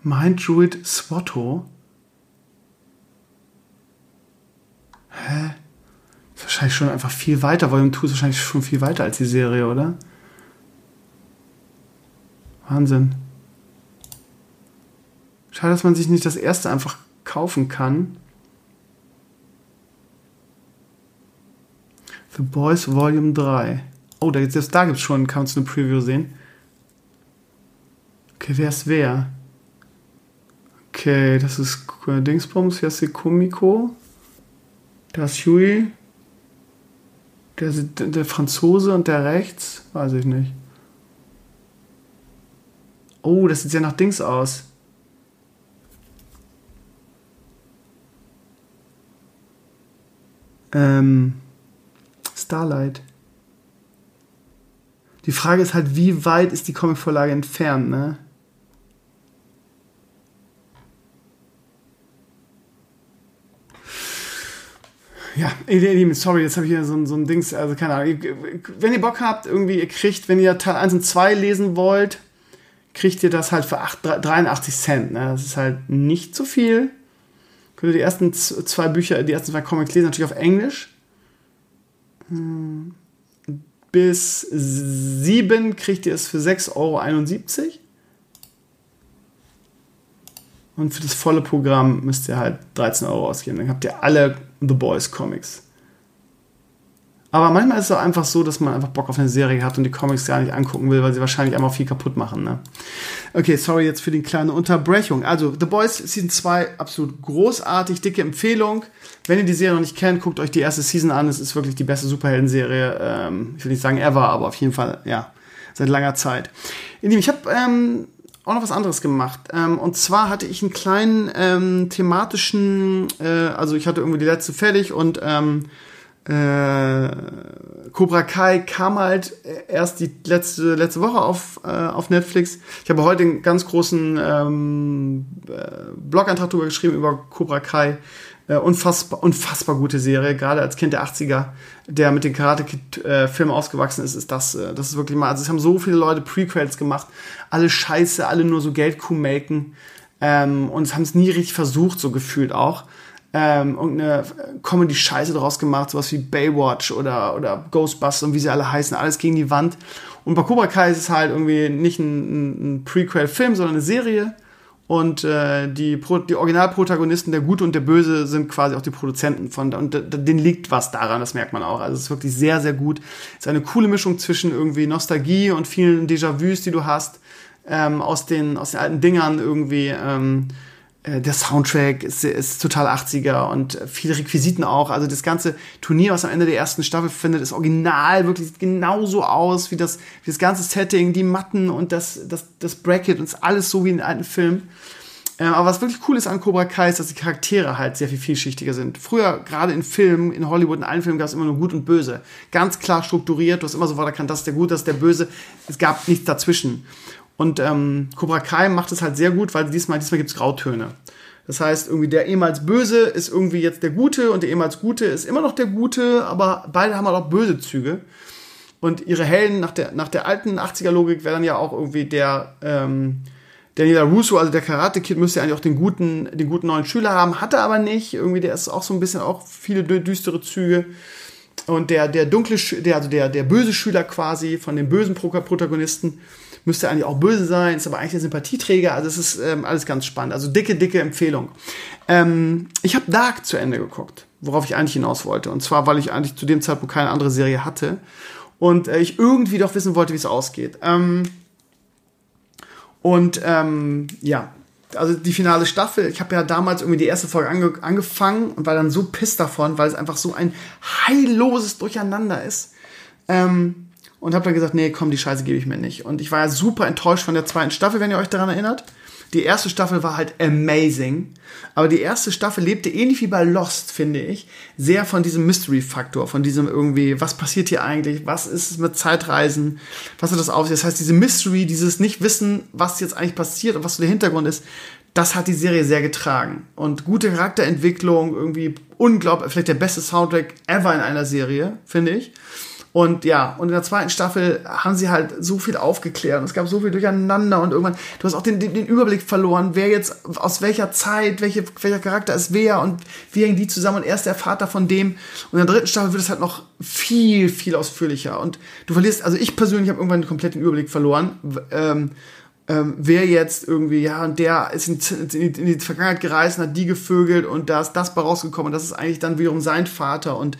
Mind Druid Swatto? Hä? Ist wahrscheinlich schon einfach viel weiter. Volume 2 ist wahrscheinlich schon viel weiter als die Serie, oder? Wahnsinn. Schade, dass man sich nicht das erste einfach kaufen kann. The Boys Volume 3. Oh, da, da gibt es schon, kannst du eine Preview sehen. Okay, wer ist wer? Okay, das ist Dingsbums, hier ist die Kumiko. Da ist Huey. Der, der, Franzose und der rechts, weiß ich nicht. Oh, das sieht ja nach Dings aus. Ähm, Starlight. Die Frage ist halt, wie weit ist die Comicvorlage entfernt, ne? Ja, sorry, jetzt habe ich hier so, ein, so ein Dings, also keine Ahnung. Wenn ihr Bock habt, irgendwie, ihr kriegt, wenn ihr Teil 1 und 2 lesen wollt, kriegt ihr das halt für 8, 83 Cent. Ne? Das ist halt nicht so viel könnt ihr die ersten zwei Bücher, die ersten zwei Comics lesen, natürlich auf Englisch. Hm. Bis sieben kriegt ihr es für 6,71 Euro. Und für das volle Programm müsst ihr halt 13 Euro ausgeben. Dann habt ihr alle The Boys Comics. Aber manchmal ist es auch einfach so, dass man einfach Bock auf eine Serie hat und die Comics gar nicht angucken will, weil sie wahrscheinlich einmal viel kaputt machen. Ne? Okay, sorry jetzt für die kleine Unterbrechung. Also, The Boys Season 2, absolut großartig, dicke Empfehlung. Wenn ihr die Serie noch nicht kennt, guckt euch die erste Season an. Es ist wirklich die beste Superhelden-Serie. Ähm, ich will nicht sagen ever, aber auf jeden Fall, ja, seit langer Zeit. Ich habe ähm, auch noch was anderes gemacht. Ähm, und zwar hatte ich einen kleinen ähm, thematischen, äh, also ich hatte irgendwie die letzte fertig und ähm, äh, Cobra Kai kam halt erst die letzte, letzte Woche auf, äh, auf Netflix. Ich habe heute einen ganz großen ähm, äh, Blogantrag darüber geschrieben über Cobra Kai. Äh, unfassbar, unfassbar gute Serie, gerade als Kind der 80er, der mit den Karate Kid äh, ausgewachsen ist, ist das, äh, das ist wirklich mal, also es haben so viele Leute Prequels gemacht, alle scheiße, alle nur so Geldkuh melken ähm, und haben es nie richtig versucht, so gefühlt auch ähm, irgendeine Comedy-Scheiße draus gemacht, sowas wie Baywatch oder, oder Ghostbusters und wie sie alle heißen, alles gegen die Wand. Und bei Cobra Kai ist es halt irgendwie nicht ein, ein Prequel-Film, sondern eine Serie. Und äh, die, Pro die Originalprotagonisten, der Gute und der Böse, sind quasi auch die Produzenten von. Und denen liegt was daran, das merkt man auch. Also es ist wirklich sehr, sehr gut. Es ist eine coole Mischung zwischen irgendwie Nostalgie und vielen Déjà-vus, die du hast, ähm, aus, den, aus den alten Dingern irgendwie. Ähm, äh, der Soundtrack ist, ist total 80er und viele Requisiten auch. Also das ganze Turnier, was am Ende der ersten Staffel findet, ist original, wirklich genauso aus wie das, wie das ganze Setting, die Matten und das, das, das Bracket und alles so wie in alten Filmen. Äh, aber was wirklich cool ist an Cobra Kai ist, dass die Charaktere halt sehr viel vielschichtiger sind. Früher, gerade in Filmen, in Hollywood, in allen Filmen gab es immer nur Gut und Böse. Ganz klar strukturiert. Du hast immer sofort erkannt, das ist der Gut, das ist der Böse. Es gab nichts dazwischen. Und ähm, Cobra Kai macht es halt sehr gut, weil diesmal, diesmal gibt es Grautöne. Das heißt, irgendwie der ehemals Böse ist irgendwie jetzt der Gute und der ehemals Gute ist immer noch der Gute, aber beide haben halt auch böse Züge. Und ihre Helden nach der, nach der alten 80er-Logik wäre dann ja auch irgendwie der, ähm, Daniela Russo, also der Karate-Kid, müsste ja eigentlich auch den guten, den guten neuen Schüler haben, hatte aber nicht. Irgendwie, der ist auch so ein bisschen auch viele düstere Züge. Und der, der dunkle, der, also der, der böse Schüler quasi von dem bösen Protagonisten, müsste eigentlich auch böse sein, ist aber eigentlich der Sympathieträger. Also es ist ähm, alles ganz spannend. Also dicke, dicke Empfehlung. Ähm, ich habe Dark zu Ende geguckt, worauf ich eigentlich hinaus wollte. Und zwar, weil ich eigentlich zu dem Zeitpunkt keine andere Serie hatte und äh, ich irgendwie doch wissen wollte, wie es ausgeht. Ähm, und ähm, ja, also die finale Staffel, ich habe ja damals irgendwie die erste Folge ange angefangen und war dann so piss davon, weil es einfach so ein heilloses Durcheinander ist. Ähm, und habe dann gesagt, nee, komm, die Scheiße gebe ich mir nicht. Und ich war ja super enttäuscht von der zweiten Staffel, wenn ihr euch daran erinnert. Die erste Staffel war halt amazing, aber die erste Staffel lebte ähnlich wie bei Lost, finde ich, sehr von diesem Mystery-Faktor, von diesem irgendwie, was passiert hier eigentlich, was ist es mit Zeitreisen, was hat das auf sich? Das heißt, diese Mystery, dieses Nicht-Wissen, was jetzt eigentlich passiert und was so der Hintergrund ist, das hat die Serie sehr getragen. Und gute Charakterentwicklung, irgendwie unglaublich, vielleicht der beste Soundtrack ever in einer Serie, finde ich. Und ja, und in der zweiten Staffel haben sie halt so viel aufgeklärt und es gab so viel Durcheinander und irgendwann, du hast auch den, den, den Überblick verloren, wer jetzt aus welcher Zeit, welche, welcher Charakter ist wer und wie hängen die zusammen und er ist der Vater von dem. Und in der dritten Staffel wird es halt noch viel, viel ausführlicher und du verlierst, also ich persönlich habe irgendwann komplett den Überblick verloren. Ähm, ähm, wer jetzt irgendwie, ja, und der ist in, in, in, die Vergangenheit gereist und hat die gevögelt und da ist das bei rausgekommen und das ist eigentlich dann wiederum sein Vater und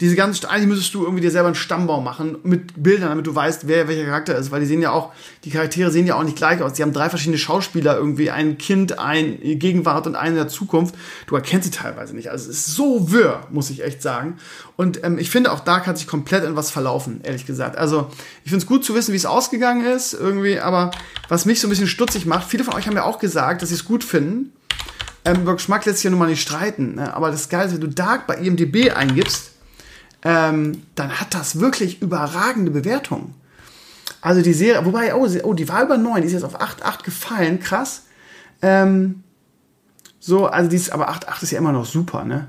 diese ganzen, eigentlich müsstest du irgendwie dir selber einen Stammbaum machen mit Bildern, damit du weißt, wer welcher Charakter ist, weil die sehen ja auch, die Charaktere sehen ja auch nicht gleich aus. Die haben drei verschiedene Schauspieler irgendwie, ein Kind, ein Gegenwart und einen in der Zukunft. Du erkennst sie teilweise nicht. Also es ist so wirr, muss ich echt sagen. Und ähm, ich finde auch Dark hat sich komplett in was verlaufen, ehrlich gesagt. Also ich finde es gut zu wissen, wie es ausgegangen ist irgendwie, aber was mich so ein bisschen stutzig macht, viele von euch haben ja auch gesagt, dass sie es gut finden. Ähm, über Geschmack lässt sich ja nun mal nicht streiten. Ne? Aber das Geile ist, wenn du Dark bei IMDB eingibst, ähm, dann hat das wirklich überragende Bewertungen. Also die Serie, wobei, oh, oh die war über 9, die ist jetzt auf 8,8 gefallen, krass. Ähm, so, also die ist, aber 8,8 ist ja immer noch super, ne?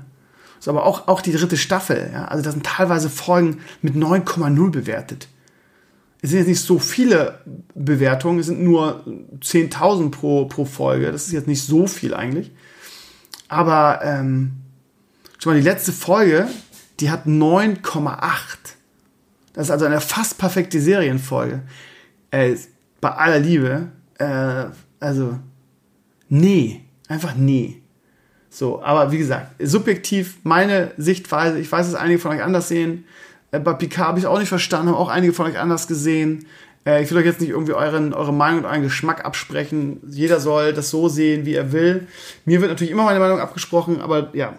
So, aber auch, auch die dritte Staffel, ja. Also da sind teilweise Folgen mit 9,0 bewertet. Es sind jetzt nicht so viele Bewertungen, es sind nur 10.000 pro, pro Folge. Das ist jetzt nicht so viel eigentlich. Aber, ähm, schon mal die letzte Folge, die hat 9,8. Das ist also eine fast perfekte Serienfolge. Äh, bei aller Liebe, äh, also, nee, Einfach nee. So, aber wie gesagt, subjektiv meine Sichtweise, ich weiß, dass einige von euch anders sehen. Äh, bei Picard habe ich auch nicht verstanden, haben auch einige von euch anders gesehen. Äh, ich will euch jetzt nicht irgendwie euren, eure Meinung und euren Geschmack absprechen. Jeder soll das so sehen, wie er will. Mir wird natürlich immer meine Meinung abgesprochen, aber ja,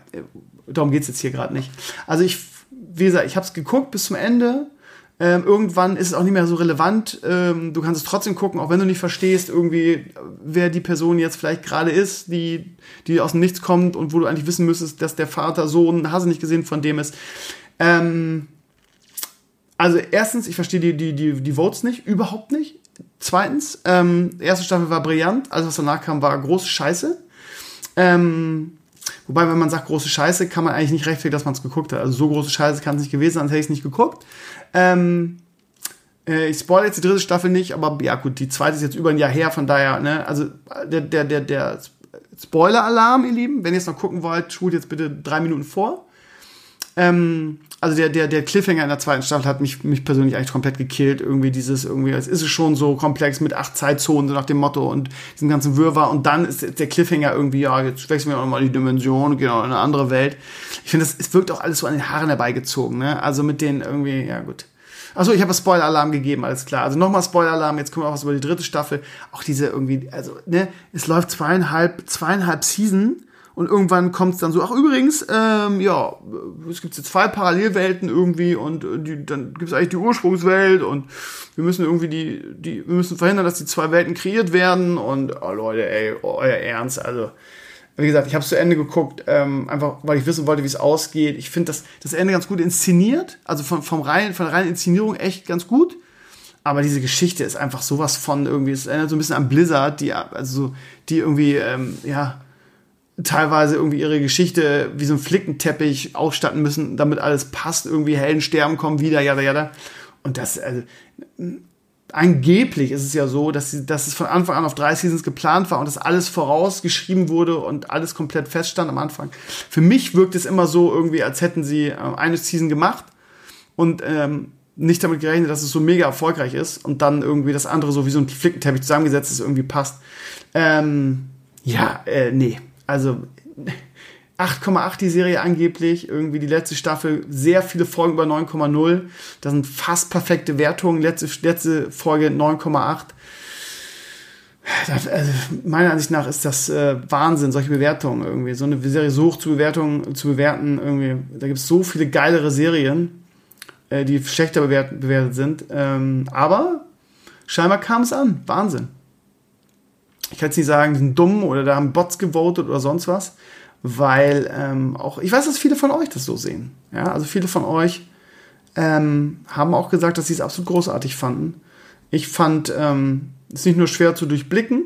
darum geht es jetzt hier gerade nicht. Also ich, wie gesagt, ich habe es geguckt bis zum Ende. Ähm, irgendwann ist es auch nicht mehr so relevant. Ähm, du kannst es trotzdem gucken, auch wenn du nicht verstehst, irgendwie, wer die Person jetzt vielleicht gerade ist, die, die aus dem Nichts kommt und wo du eigentlich wissen müsstest, dass der Vater Sohn, hast du nicht gesehen, von dem ist. Ähm, also erstens, ich verstehe die, die, die, die Votes nicht, überhaupt nicht. Zweitens, ähm, erste Staffel war brillant, alles was danach kam, war große Scheiße. Ähm, wobei, wenn man sagt große Scheiße, kann man eigentlich nicht rechtfertigen, dass man es geguckt hat. Also so große Scheiße kann es nicht gewesen sein, sonst hätte ich es nicht geguckt. Ähm, äh, ich spoilere jetzt die dritte Staffel nicht, aber ja gut, die zweite ist jetzt über ein Jahr her, von daher, ne, also der, der, der, der Spoiler-Alarm, ihr Lieben, wenn ihr es noch gucken wollt, spult jetzt bitte drei Minuten vor. Ähm, also der, der, der Cliffhanger in der zweiten Staffel hat mich, mich persönlich eigentlich komplett gekillt. Irgendwie dieses, irgendwie, es ist schon so komplex mit acht Zeitzonen, so nach dem Motto und diesem ganzen Wirrwarr. Und dann ist der Cliffhanger irgendwie, ja, jetzt wechseln wir nochmal die Dimension, gehen auch in eine andere Welt. Ich finde, es wirkt auch alles so an den Haaren herbeigezogen, ne? Also mit denen irgendwie, ja gut. Achso, ich habe Spoiler-Alarm gegeben, alles klar. Also nochmal Spoiler-Alarm, jetzt kommen wir auch was über die dritte Staffel. Auch diese irgendwie, also, ne, es läuft zweieinhalb, zweieinhalb Season und irgendwann kommt es dann so, ach übrigens, ähm, ja, es gibt jetzt zwei Parallelwelten irgendwie und äh, die, dann gibt es eigentlich die Ursprungswelt und wir müssen irgendwie die, die, wir müssen verhindern, dass die zwei Welten kreiert werden und oh Leute, ey, euer Ernst, also wie gesagt, ich habe es zu Ende geguckt, ähm, einfach weil ich wissen wollte, wie es ausgeht. Ich finde das, das Ende ganz gut inszeniert, also von, vom rein, von der reinen Inszenierung echt ganz gut. Aber diese Geschichte ist einfach sowas von irgendwie, es erinnert so ein bisschen an Blizzard, die, also, die irgendwie, ähm, ja, teilweise irgendwie ihre Geschichte wie so ein Flickenteppich ausstatten müssen, damit alles passt, irgendwie Helden sterben, kommen wieder, jada, jada. Und das, also, angeblich ist es ja so, dass, sie, dass es von Anfang an auf drei Seasons geplant war und dass alles vorausgeschrieben wurde und alles komplett feststand am Anfang. Für mich wirkt es immer so irgendwie, als hätten sie äh, eine Season gemacht und ähm, nicht damit gerechnet, dass es so mega erfolgreich ist und dann irgendwie das andere so wie so ein Flickenteppich zusammengesetzt ist, irgendwie passt. Ähm, ja, äh, nee, also 8,8 die Serie angeblich, irgendwie die letzte Staffel, sehr viele Folgen über 9,0. Das sind fast perfekte Wertungen. Letzte, letzte Folge 9,8. Also meiner Ansicht nach ist das äh, Wahnsinn, solche Bewertungen irgendwie. So eine Serie so hoch zu, Bewertung, zu bewerten, irgendwie. Da gibt es so viele geilere Serien, äh, die schlechter bewertet, bewertet sind. Ähm, aber scheinbar kam es an. Wahnsinn ich kann jetzt nicht sagen, die sind dumm oder da haben Bots gewotet oder sonst was, weil ähm, auch, ich weiß, dass viele von euch das so sehen. Ja, also viele von euch ähm, haben auch gesagt, dass sie es absolut großartig fanden. Ich fand ähm, es ist nicht nur schwer zu durchblicken,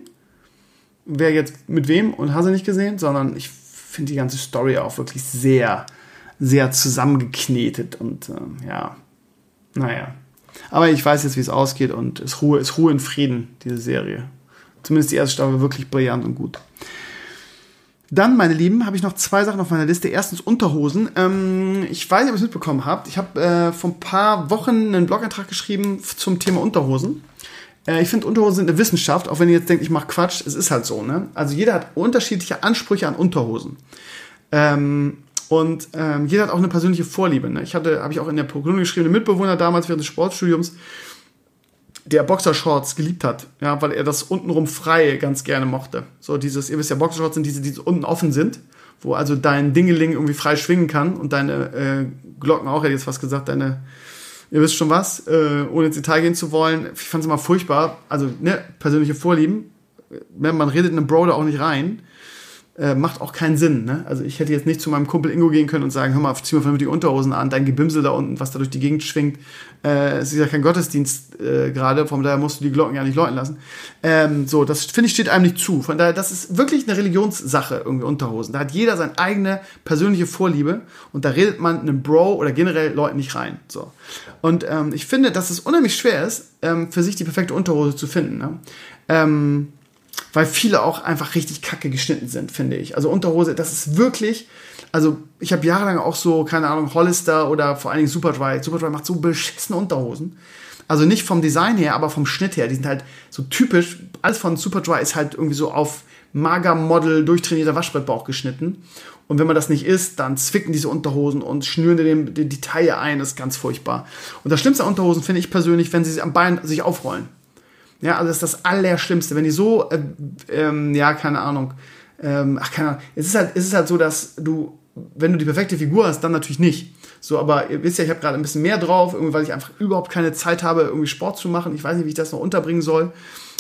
wer jetzt mit wem und hast du nicht gesehen, sondern ich finde die ganze Story auch wirklich sehr, sehr zusammengeknetet und ähm, ja, naja. Aber ich weiß jetzt, wie es ausgeht und es Ruhe, ist Ruhe in Frieden, diese Serie. Zumindest die erste Staffel wirklich brillant und gut. Dann, meine Lieben, habe ich noch zwei Sachen auf meiner Liste. Erstens Unterhosen. Ähm, ich weiß nicht, ob ihr es mitbekommen habt. Ich habe äh, vor ein paar Wochen einen Blogantrag geschrieben zum Thema Unterhosen. Äh, ich finde, Unterhosen sind eine Wissenschaft, auch wenn ihr jetzt denkt, ich mache Quatsch. Es ist halt so, ne? Also jeder hat unterschiedliche Ansprüche an Unterhosen. Ähm, und ähm, jeder hat auch eine persönliche Vorliebe. Ne? Ich hatte, habe ich auch in der Programm geschrieben, einen Mitbewohner damals während des Sportstudiums, der Boxershorts geliebt hat, ja, weil er das untenrum frei ganz gerne mochte. So dieses, ihr wisst ja, Boxershorts sind diese, die unten offen sind, wo also dein Dingeling irgendwie frei schwingen kann und deine äh, Glocken auch, hätte jetzt was gesagt, deine, ihr wisst schon was, äh, ohne ins Detail gehen zu wollen. Ich fand es immer furchtbar, also ne, persönliche Vorlieben, man redet in einem Bro da auch nicht rein äh, macht auch keinen Sinn. Ne? Also ich hätte jetzt nicht zu meinem Kumpel Ingo gehen können und sagen, hör mal, zieh mal die Unterhosen an, dein Gebimsel da unten, was da durch die Gegend schwingt. Äh, es ist ja kein Gottesdienst äh, gerade, von daher musst du die Glocken ja nicht läuten lassen. Ähm, so, das finde ich steht einem nicht zu. Von daher, das ist wirklich eine Religionssache, irgendwie Unterhosen. Da hat jeder seine eigene persönliche Vorliebe und da redet man einem Bro oder generell Leuten nicht rein. So. Und ähm, ich finde, dass es unheimlich schwer ist, ähm, für sich die perfekte Unterhose zu finden. Ne? Ähm, weil viele auch einfach richtig kacke geschnitten sind, finde ich. Also Unterhose, das ist wirklich, also ich habe jahrelang auch so, keine Ahnung, Hollister oder vor allen Dingen Superdry. Superdry macht so beschissene Unterhosen. Also nicht vom Design her, aber vom Schnitt her. Die sind halt so typisch. Alles von Superdry ist halt irgendwie so auf mager Model durchtrainierter Waschbrettbauch geschnitten. Und wenn man das nicht isst, dann zwicken diese Unterhosen und schnüren die, die Taille ein. Das ist ganz furchtbar. Und das Schlimmste an Unterhosen finde ich persönlich, wenn sie am Bein sich aufrollen. Ja, also das ist das Allerschlimmste. Wenn die so, äh, ähm, ja, keine Ahnung, ähm, ach, keine Ahnung. Es ist, halt, es ist halt so, dass du, wenn du die perfekte Figur hast, dann natürlich nicht. So, aber ihr wisst ja, ich habe gerade ein bisschen mehr drauf, weil ich einfach überhaupt keine Zeit habe, irgendwie Sport zu machen. Ich weiß nicht, wie ich das noch unterbringen soll.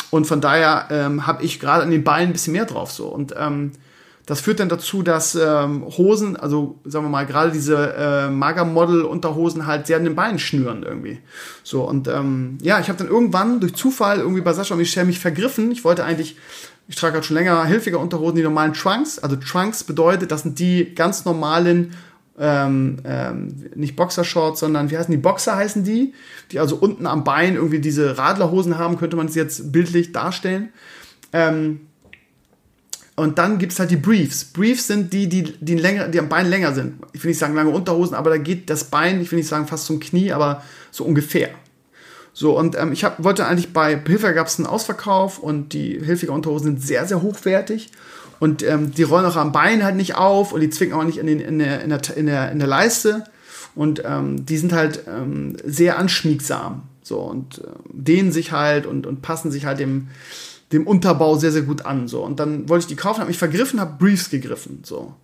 Und von daher ähm, habe ich gerade an den Beinen ein bisschen mehr drauf. So. Und ähm, das führt dann dazu, dass ähm, Hosen, also sagen wir mal, gerade diese äh, Magermodel-Unterhosen halt sehr an den Beinen schnüren irgendwie. So, und ähm, ja, ich habe dann irgendwann durch Zufall irgendwie bei Sascha und Michelle mich vergriffen. Ich wollte eigentlich ich trage halt schon länger hilfiger Unterhosen, die normalen Trunks. Also Trunks bedeutet, das sind die ganz normalen, ähm, ähm, nicht Boxershorts, sondern wie heißen die? Boxer heißen die, die also unten am Bein irgendwie diese Radlerhosen haben, könnte man es jetzt bildlich darstellen. Ähm, und dann gibt es halt die Briefs. Briefs sind die, die, die, länger, die am Bein länger sind. Ich will nicht sagen lange Unterhosen, aber da geht das Bein, ich will nicht sagen fast zum Knie, aber so ungefähr. So, und ähm, ich hab, wollte eigentlich bei Hilfiger gab es einen Ausverkauf und die Hilfiger Unterhosen sind sehr, sehr hochwertig. Und ähm, die rollen auch am Bein halt nicht auf und die zwicken auch nicht in, den, in, der, in, der, in, der, in der Leiste. Und ähm, die sind halt ähm, sehr anschmiegsam. So, und äh, dehnen sich halt und, und passen sich halt dem, dem Unterbau sehr, sehr gut an. So. Und dann wollte ich die kaufen, habe mich vergriffen, habe Briefs gegriffen. So.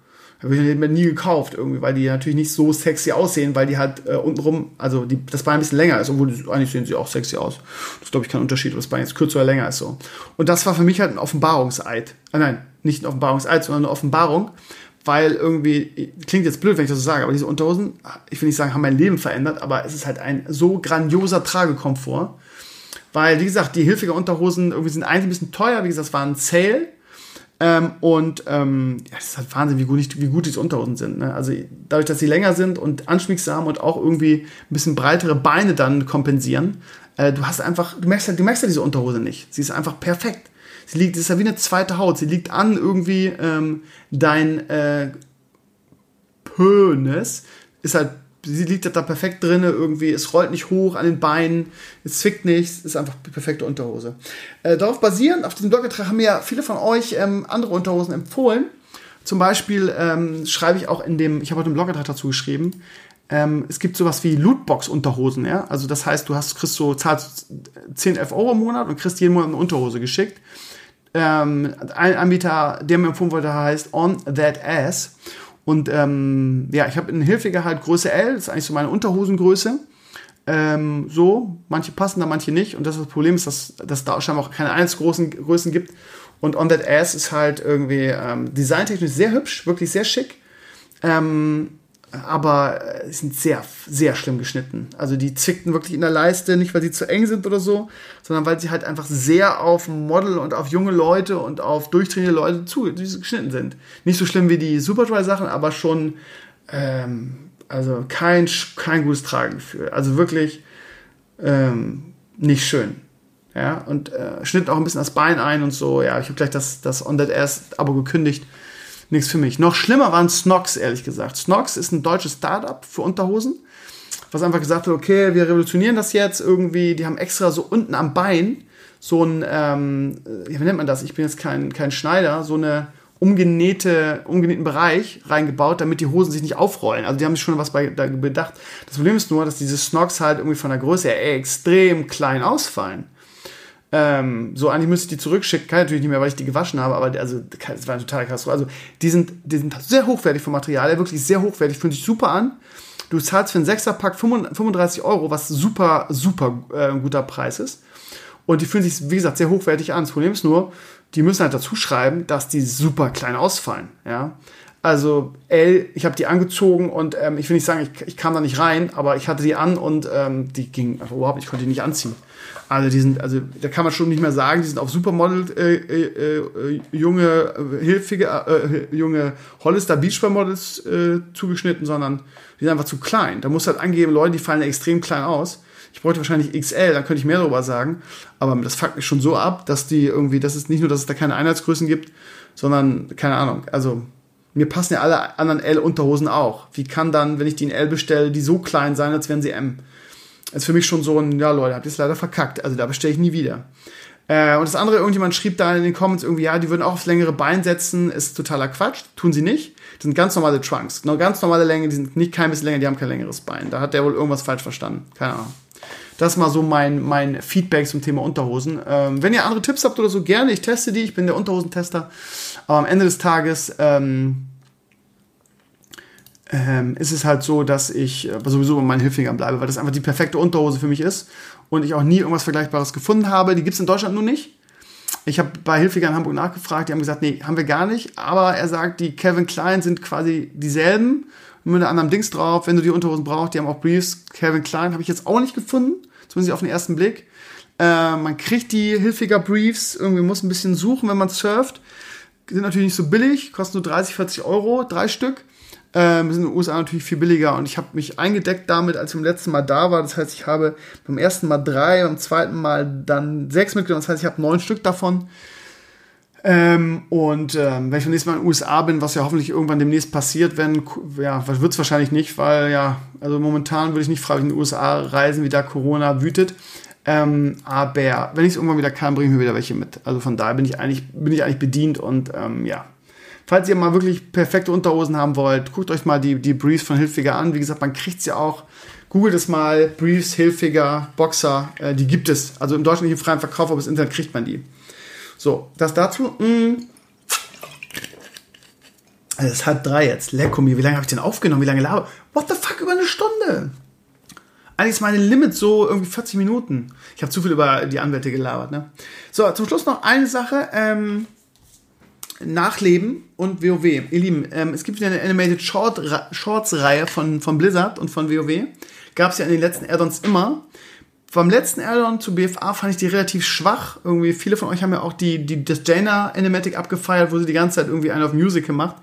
Habe ich mir nie gekauft irgendwie, weil die natürlich nicht so sexy aussehen, weil die halt äh, untenrum, also die, das Bein ein bisschen länger ist, obwohl die, eigentlich sehen sie auch sexy aus. Das ist, glaube ich, kein Unterschied, ob das Bein jetzt kürzer oder länger ist so. Und das war für mich halt ein Offenbarungseid. Ah, nein, nicht ein Offenbarungseid, sondern eine Offenbarung, weil irgendwie, klingt jetzt blöd, wenn ich das so sage, aber diese Unterhosen, ich will nicht sagen, haben mein Leben verändert, aber es ist halt ein so grandioser Tragekomfort. Weil, wie gesagt, die hilfiger Unterhosen irgendwie sind eigentlich ein bisschen teuer, wie gesagt, es war ein Sale ähm, und ähm, ja, das ist halt Wahnsinn, wie gut, wie gut diese Unterhosen sind. Ne? Also dadurch, dass sie länger sind und anschmiegsam und auch irgendwie ein bisschen breitere Beine dann kompensieren, äh, du hast einfach, du merkst, halt, du merkst ja diese Unterhose nicht. Sie ist einfach perfekt. Sie liegt, sie ist ja wie eine zweite Haut. Sie liegt an irgendwie ähm, dein äh, Pönes, ist halt sie liegt da perfekt drin, irgendwie, es rollt nicht hoch an den Beinen, es zwickt nicht, ist einfach die perfekte Unterhose. Äh, darauf basierend, auf diesem Blogbeitrag haben mir ja viele von euch ähm, andere Unterhosen empfohlen. Zum Beispiel ähm, schreibe ich auch in dem, ich habe heute einen Blogbeitrag dazu geschrieben, ähm, es gibt sowas wie Lootbox-Unterhosen, ja. Also das heißt, du hast, kriegst so, zahlst 10, 11 Euro im Monat und kriegst jeden Monat eine Unterhose geschickt. Ähm, ein Anbieter, der mir empfohlen wurde, heißt On That Ass. Und ähm, ja, ich habe in Hilfiger halt Größe L, das ist eigentlich so meine Unterhosengröße. Ähm, so, manche passen da, manche nicht. Und das, das Problem ist, dass, dass da scheinbar auch keine eins großen Größen gibt. Und On That Ass ist halt irgendwie ähm, designtechnisch sehr hübsch, wirklich sehr schick. Ähm, aber äh, sind sehr, sehr schlimm geschnitten. Also die zickten wirklich in der Leiste, nicht weil sie zu eng sind oder so, sondern weil sie halt einfach sehr auf Model und auf junge Leute und auf durchtrainierte Leute zu, geschnitten sind. Nicht so schlimm wie die Superdry-Sachen, aber schon, ähm, also kein, kein gutes Tragegefühl. Also wirklich ähm, nicht schön. Ja, und äh, schnitt auch ein bisschen das Bein ein und so. Ja, ich habe gleich das, das On That Ass Abo gekündigt nichts für mich. Noch schlimmer waren Snox, ehrlich gesagt. Snox ist ein deutsches Startup für Unterhosen, was einfach gesagt hat, okay, wir revolutionieren das jetzt irgendwie. Die haben extra so unten am Bein so ein, ähm, wie nennt man das? Ich bin jetzt kein, kein Schneider, so eine umgenähte, umgenähten Bereich reingebaut, damit die Hosen sich nicht aufrollen. Also die haben sich schon was bei, da bedacht. Das Problem ist nur, dass diese Snox halt irgendwie von der Größe her extrem klein ausfallen. Ähm, so, eigentlich müsste ich die zurückschicken. Kann natürlich nicht mehr, weil ich die gewaschen habe, aber also, das war ein totaler Katastrophe. Also, die sind, die sind sehr hochwertig vom Material, wirklich sehr hochwertig, fühlen sich super an. Du zahlst für einen Sechserpack 35 Euro, was super, super äh, guter Preis ist. Und die fühlen sich, wie gesagt, sehr hochwertig an. Das Problem ist nur, die müssen halt dazu schreiben, dass die super klein ausfallen. Ja. Also L, ich habe die angezogen und ähm, ich will nicht sagen, ich, ich kam da nicht rein, aber ich hatte die an und ähm, die ging also überhaupt, ich konnte die nicht anziehen. Also die sind, also da kann man schon nicht mehr sagen, die sind auf Supermodel äh, äh, äh, junge, äh, hilfige, äh, junge Hollister Beachwear Models äh, zugeschnitten, sondern die sind einfach zu klein. Da muss halt angeben, Leute, die fallen extrem klein aus. Ich bräuchte wahrscheinlich XL, da könnte ich mehr darüber sagen. Aber das fuckt mich schon so ab, dass die irgendwie, dass es nicht nur, dass es da keine Einheitsgrößen gibt, sondern, keine Ahnung, also mir passen ja alle anderen L-Unterhosen auch. Wie kann dann, wenn ich die in L bestelle, die so klein sein, als wären sie M? Ist für mich schon so ein, ja Leute, habt ihr es leider verkackt. Also da bestelle ich nie wieder. Äh, und das andere, irgendjemand schrieb da in den Comments irgendwie, ja, die würden auch aufs längere Bein setzen, ist totaler Quatsch. Tun sie nicht. Das sind ganz normale Trunks. Genau, ganz normale Länge, die sind nicht kein bisschen länger, die haben kein längeres Bein. Da hat der wohl irgendwas falsch verstanden. Keine Ahnung. Das ist mal so mein, mein Feedback zum Thema Unterhosen. Ähm, wenn ihr andere Tipps habt oder so, gerne. Ich teste die. Ich bin der Unterhosentester. Aber am Ende des Tages ähm, ähm, ist es halt so, dass ich äh, sowieso bei meinen Hilfingern bleibe, weil das einfach die perfekte Unterhose für mich ist und ich auch nie irgendwas Vergleichbares gefunden habe. Die gibt es in Deutschland nur nicht. Ich habe bei Hilfiger in Hamburg nachgefragt, die haben gesagt, nee, haben wir gar nicht. Aber er sagt, die Kevin Klein sind quasi dieselben, nur mit einem anderen Dings drauf. Wenn du die Unterhosen brauchst, die haben auch Briefs. Kevin Klein habe ich jetzt auch nicht gefunden, zumindest auf den ersten Blick. Äh, man kriegt die Hilfiger Briefs, irgendwie muss ein bisschen suchen, wenn man surft. Sind natürlich nicht so billig, kosten nur 30, 40 Euro, drei Stück. Ähm, sind in den USA natürlich viel billiger und ich habe mich eingedeckt damit, als ich beim letzten Mal da war. Das heißt, ich habe beim ersten Mal drei, beim zweiten Mal dann sechs mitgenommen. Das heißt, ich habe neun Stück davon. Ähm, und ähm, wenn ich beim nächsten Mal in den USA bin, was ja hoffentlich irgendwann demnächst passiert, wenn, ja, wird es wahrscheinlich nicht, weil ja, also momentan würde ich nicht freiwillig in die USA reisen, wie da Corona wütet. Ähm, aber wenn ich es irgendwann wieder kann, bringe ich mir wieder welche mit. Also von daher bin ich eigentlich, bin ich eigentlich bedient und ähm, ja, Falls ihr mal wirklich perfekte Unterhosen haben wollt, guckt euch mal die, die Briefs von Hilfiger an. Wie gesagt, man kriegt sie auch. Googelt es mal, Briefs, Hilfiger, Boxer, äh, die gibt es. Also im im freien Verkauf, aber im Internet kriegt man die. So, das dazu. Mh. Also es ist halb drei jetzt. Lecko mir. Wie lange habe ich denn aufgenommen? Wie lange laber? What the fuck, über eine Stunde? Eigentlich ist meine Limit so irgendwie 40 Minuten. Ich habe zu viel über die Anwälte gelabert, ne? So, zum Schluss noch eine Sache. Ähm, Nachleben und WoW. Ihr Lieben, ähm, es gibt wieder eine Animated Short Shorts-Reihe von, von Blizzard und von WoW. Gab es ja in den letzten Addons immer. Beim letzten Addon zu BFA fand ich die relativ schwach. Irgendwie viele von euch haben ja auch die, die, das Jaina Animatic abgefeiert, wo sie die ganze Zeit irgendwie einen auf Music gemacht.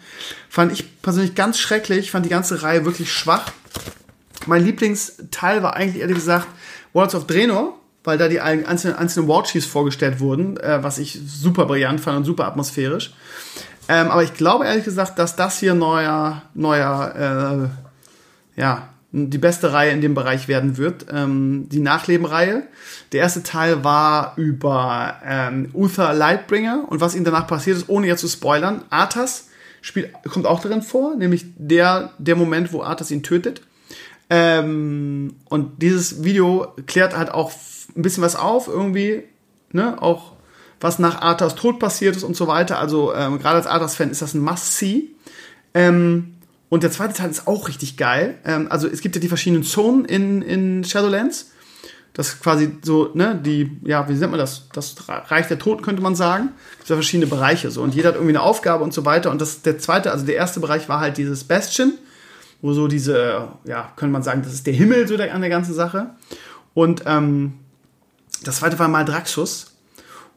Fand ich persönlich ganz schrecklich, fand die ganze Reihe wirklich schwach. Mein Lieblingsteil war eigentlich ehrlich gesagt Worlds of Draenor weil da die einzelnen, einzelnen Warchiefs vorgestellt wurden, äh, was ich super brillant fand und super atmosphärisch. Ähm, aber ich glaube ehrlich gesagt, dass das hier neuer, neuer, äh, ja, die beste Reihe in dem Bereich werden wird. Ähm, die Nachlebenreihe. Der erste Teil war über ähm, Uther Lightbringer und was ihm danach passiert ist, ohne jetzt zu spoilern. Arthas spielt, kommt auch darin vor, nämlich der, der Moment, wo Arthas ihn tötet. Ähm, und dieses Video klärt halt auch ein bisschen was auf, irgendwie, ne, auch was nach Arthas Tod passiert ist und so weiter. Also ähm, gerade als Arthas-Fan ist das ein Must-See. Ähm, und der zweite Teil ist auch richtig geil. Ähm, also es gibt ja die verschiedenen Zonen in, in Shadowlands. Das ist quasi so, ne, die, ja, wie nennt man das? Das Reich der Toten könnte man sagen. Es gibt ja verschiedene Bereiche so. Und jeder hat irgendwie eine Aufgabe und so weiter. Und das, der zweite, also der erste Bereich war halt dieses Bastion, wo so diese, ja, könnte man sagen, das ist der Himmel so der, an der ganzen Sache. Und ähm, das zweite war mal Draxus.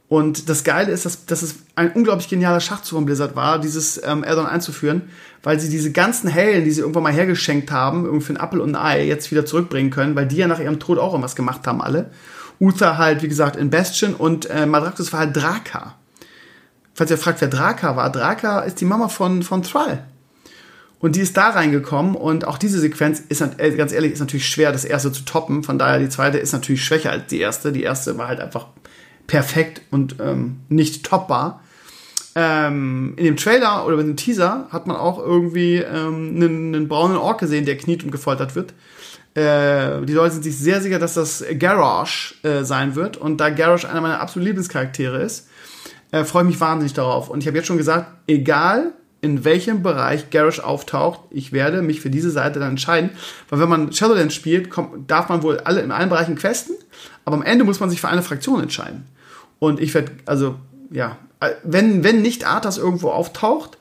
Und das Geile ist, dass, dass es ein unglaublich genialer Schachzug von Blizzard war, dieses ähm, Addon einzuführen, weil sie diese ganzen Helden, die sie irgendwann mal hergeschenkt haben, irgendwie für ein Apfel und ein Ei, jetzt wieder zurückbringen können, weil die ja nach ihrem Tod auch irgendwas gemacht haben, alle. Uther halt, wie gesagt, in Bastion und äh, Madraxus war halt Draka. Falls ihr fragt, wer Draka war, Draka ist die Mama von, von Thrall. Und die ist da reingekommen und auch diese Sequenz ist, äh, ganz ehrlich, ist natürlich schwer, das erste zu toppen. Von daher, die zweite ist natürlich schwächer als die erste. Die erste war halt einfach perfekt und ähm, nicht toppbar. Ähm, in dem Trailer oder in dem Teaser hat man auch irgendwie ähm, einen, einen braunen Ork gesehen, der kniet und gefoltert wird. Äh, die Leute sind sich sehr sicher, dass das Garrosh äh, sein wird. Und da Garrosh einer meiner absoluten Lieblingscharaktere ist, äh, freue ich mich wahnsinnig darauf. Und ich habe jetzt schon gesagt, egal in welchem Bereich Garrosh auftaucht. Ich werde mich für diese Seite dann entscheiden. Weil wenn man Shadowlands spielt, kommt, darf man wohl alle in allen Bereichen questen, aber am Ende muss man sich für eine Fraktion entscheiden. Und ich werde, also, ja, wenn, wenn nicht Arthas irgendwo auftaucht,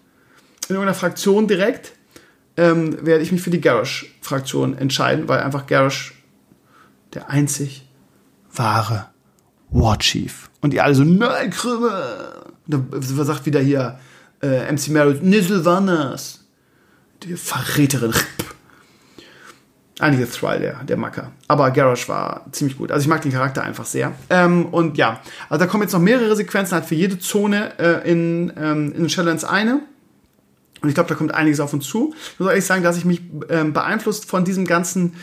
in irgendeiner Fraktion direkt, ähm, werde ich mich für die Garrosh-Fraktion entscheiden, weil einfach Garrosh der einzig wahre War Chief. Und ihr alle so, nein, Krümme! Da sagt wieder hier, äh, MC Merritt, Nisselwannas. Die Verräterin. Einige Thrall, der, der Macker. Aber Garrosh war ziemlich gut. Also ich mag den Charakter einfach sehr. Ähm, und ja, also da kommen jetzt noch mehrere Sequenzen, halt für jede Zone äh, in, ähm, in Shadowlands eine. Und ich glaube, da kommt einiges auf uns zu. Ich muss ehrlich sagen, dass ich mich ähm, beeinflusst von diesem ganzen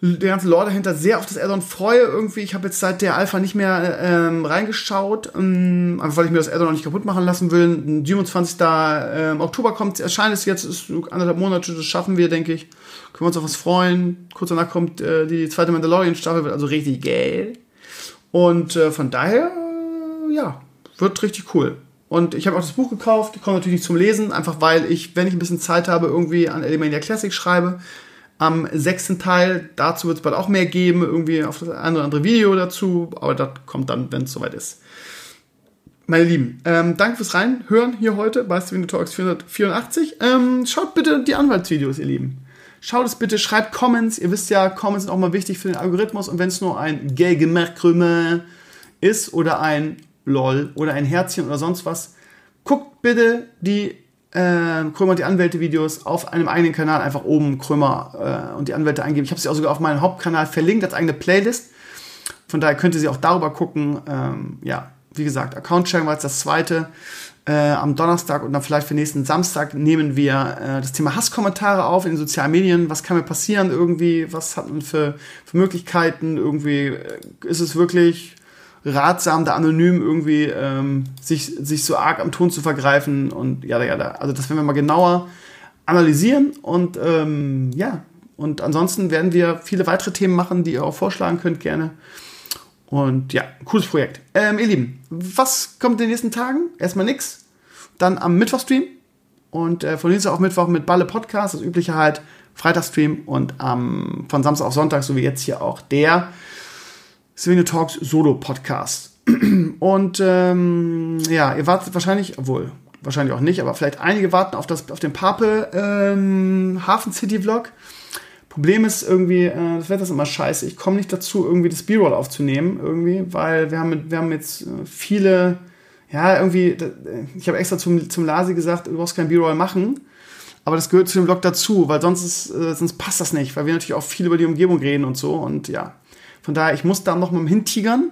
der ganze Lore dahinter sehr auf das Addon freue irgendwie. Ich habe jetzt seit der Alpha nicht mehr ähm, reingeschaut, ähm, einfach weil ich mir das Addon noch nicht kaputt machen lassen will. 27. Ähm, Oktober kommt, erscheint es jetzt, ist anderthalb Monate, das schaffen wir, denke ich. Können wir uns auf was freuen. Kurz danach kommt äh, die zweite Mandalorian-Staffel, wird also richtig geil. Und äh, von daher, äh, ja, wird richtig cool. Und ich habe auch das Buch gekauft, komme natürlich nicht zum Lesen, einfach weil ich, wenn ich ein bisschen Zeit habe, irgendwie an Elimania Classic schreibe am sechsten Teil. Dazu wird es bald auch mehr geben, irgendwie auf das eine oder andere Video dazu, aber das kommt dann, wenn es soweit ist. Meine Lieben, ähm, danke fürs Reinhören hier heute bei Steven Talks 484. Ähm, schaut bitte die Anwaltsvideos, ihr Lieben. Schaut es bitte, schreibt Comments. Ihr wisst ja, Comments sind auch mal wichtig für den Algorithmus. Und wenn es nur ein Gay ist oder ein LOL oder ein Herzchen oder sonst was, guckt bitte die äh, Krömer die Anwälte-Videos auf einem eigenen Kanal einfach oben Krömer äh, und die Anwälte eingeben. Ich habe sie auch sogar auf meinem Hauptkanal verlinkt als eigene Playlist. Von daher könnt ihr sie auch darüber gucken. Ähm, ja, wie gesagt, Account-Sharing war jetzt das zweite. Äh, am Donnerstag und dann vielleicht für nächsten Samstag nehmen wir äh, das Thema Hasskommentare auf in den sozialen Medien. Was kann mir passieren irgendwie? Was hat man für, für Möglichkeiten? Irgendwie äh, ist es wirklich ratsam, da anonym irgendwie ähm, sich, sich so arg am Ton zu vergreifen und ja, ja, Also das werden wir mal genauer analysieren und ähm, ja, und ansonsten werden wir viele weitere Themen machen, die ihr auch vorschlagen könnt gerne. Und ja, cooles Projekt. Ähm, ihr Lieben, was kommt in den nächsten Tagen? Erstmal nix. Dann am Mittwochstream. Und äh, von Dienstag auf Mittwoch mit Balle Podcast, das übliche halt. Freitagstream und ähm, von Samstag auf Sonntag, so wie jetzt hier auch der Swing Talks Solo Podcast. Und ähm, ja, ihr wartet wahrscheinlich, obwohl, wahrscheinlich auch nicht, aber vielleicht einige warten auf, das, auf den Pape ähm, Hafen City Vlog. Problem ist irgendwie, äh, das Wetter ist immer scheiße. Ich komme nicht dazu, irgendwie das B-Roll aufzunehmen, irgendwie, weil wir haben, wir haben jetzt äh, viele, ja, irgendwie, äh, ich habe extra zum, zum Lasi gesagt, du brauchst kein B-Roll machen. Aber das gehört zu dem Vlog dazu, weil sonst, ist, äh, sonst passt das nicht, weil wir natürlich auch viel über die Umgebung reden und so. Und ja, von daher, ich muss da noch mal hintigern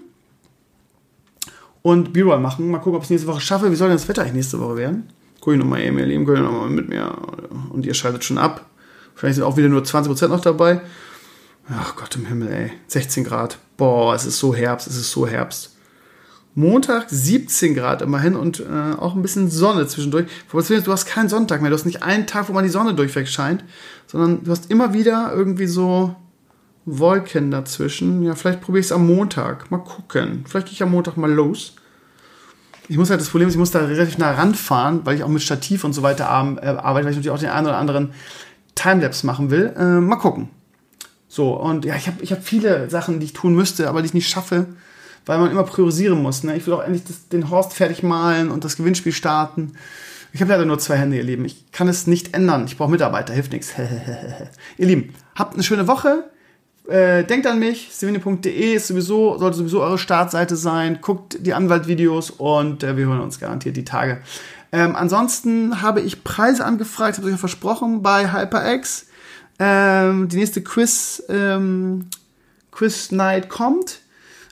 und B-Roll machen. Mal gucken, ob ich es nächste Woche schaffe. Wie soll denn das Wetter eigentlich nächste Woche werden? Guck ich nochmal eben, ihr Lieben, guck ich nochmal mit mir. Und ihr schaltet schon ab. Vielleicht sind auch wieder nur 20% noch dabei. Ach Gott im Himmel, ey. 16 Grad. Boah, es ist so Herbst, es ist so Herbst. Montag 17 Grad immerhin und äh, auch ein bisschen Sonne zwischendurch. Du hast keinen Sonntag mehr. Du hast nicht einen Tag, wo man die Sonne durchweg scheint, sondern du hast immer wieder irgendwie so Wolken dazwischen. Ja, vielleicht probiere ich es am Montag. Mal gucken. Vielleicht gehe ich am Montag mal los. Ich muss halt das Problem ist, ich muss da relativ nah ranfahren, weil ich auch mit Stativ und so weiter äh, arbeite, weil ich natürlich auch den einen oder anderen Timelapse machen will. Äh, mal gucken. So, und ja, ich habe ich hab viele Sachen, die ich tun müsste, aber die ich nicht schaffe, weil man immer priorisieren muss. Ne? Ich will auch endlich das, den Horst fertig malen und das Gewinnspiel starten. Ich habe leider nur zwei Hände, ihr Lieben. Ich kann es nicht ändern. Ich brauche Mitarbeiter, hilft nichts. ihr Lieben, habt eine schöne Woche. Äh, denkt an mich, stevene.de ist sowieso, sollte sowieso eure Startseite sein. Guckt die Anwaltvideos und äh, wir hören uns garantiert die Tage. Ähm, ansonsten habe ich Preise angefragt, habe ich ja versprochen bei HyperX. Ähm, die nächste Quiz, ähm, Quiz Night kommt.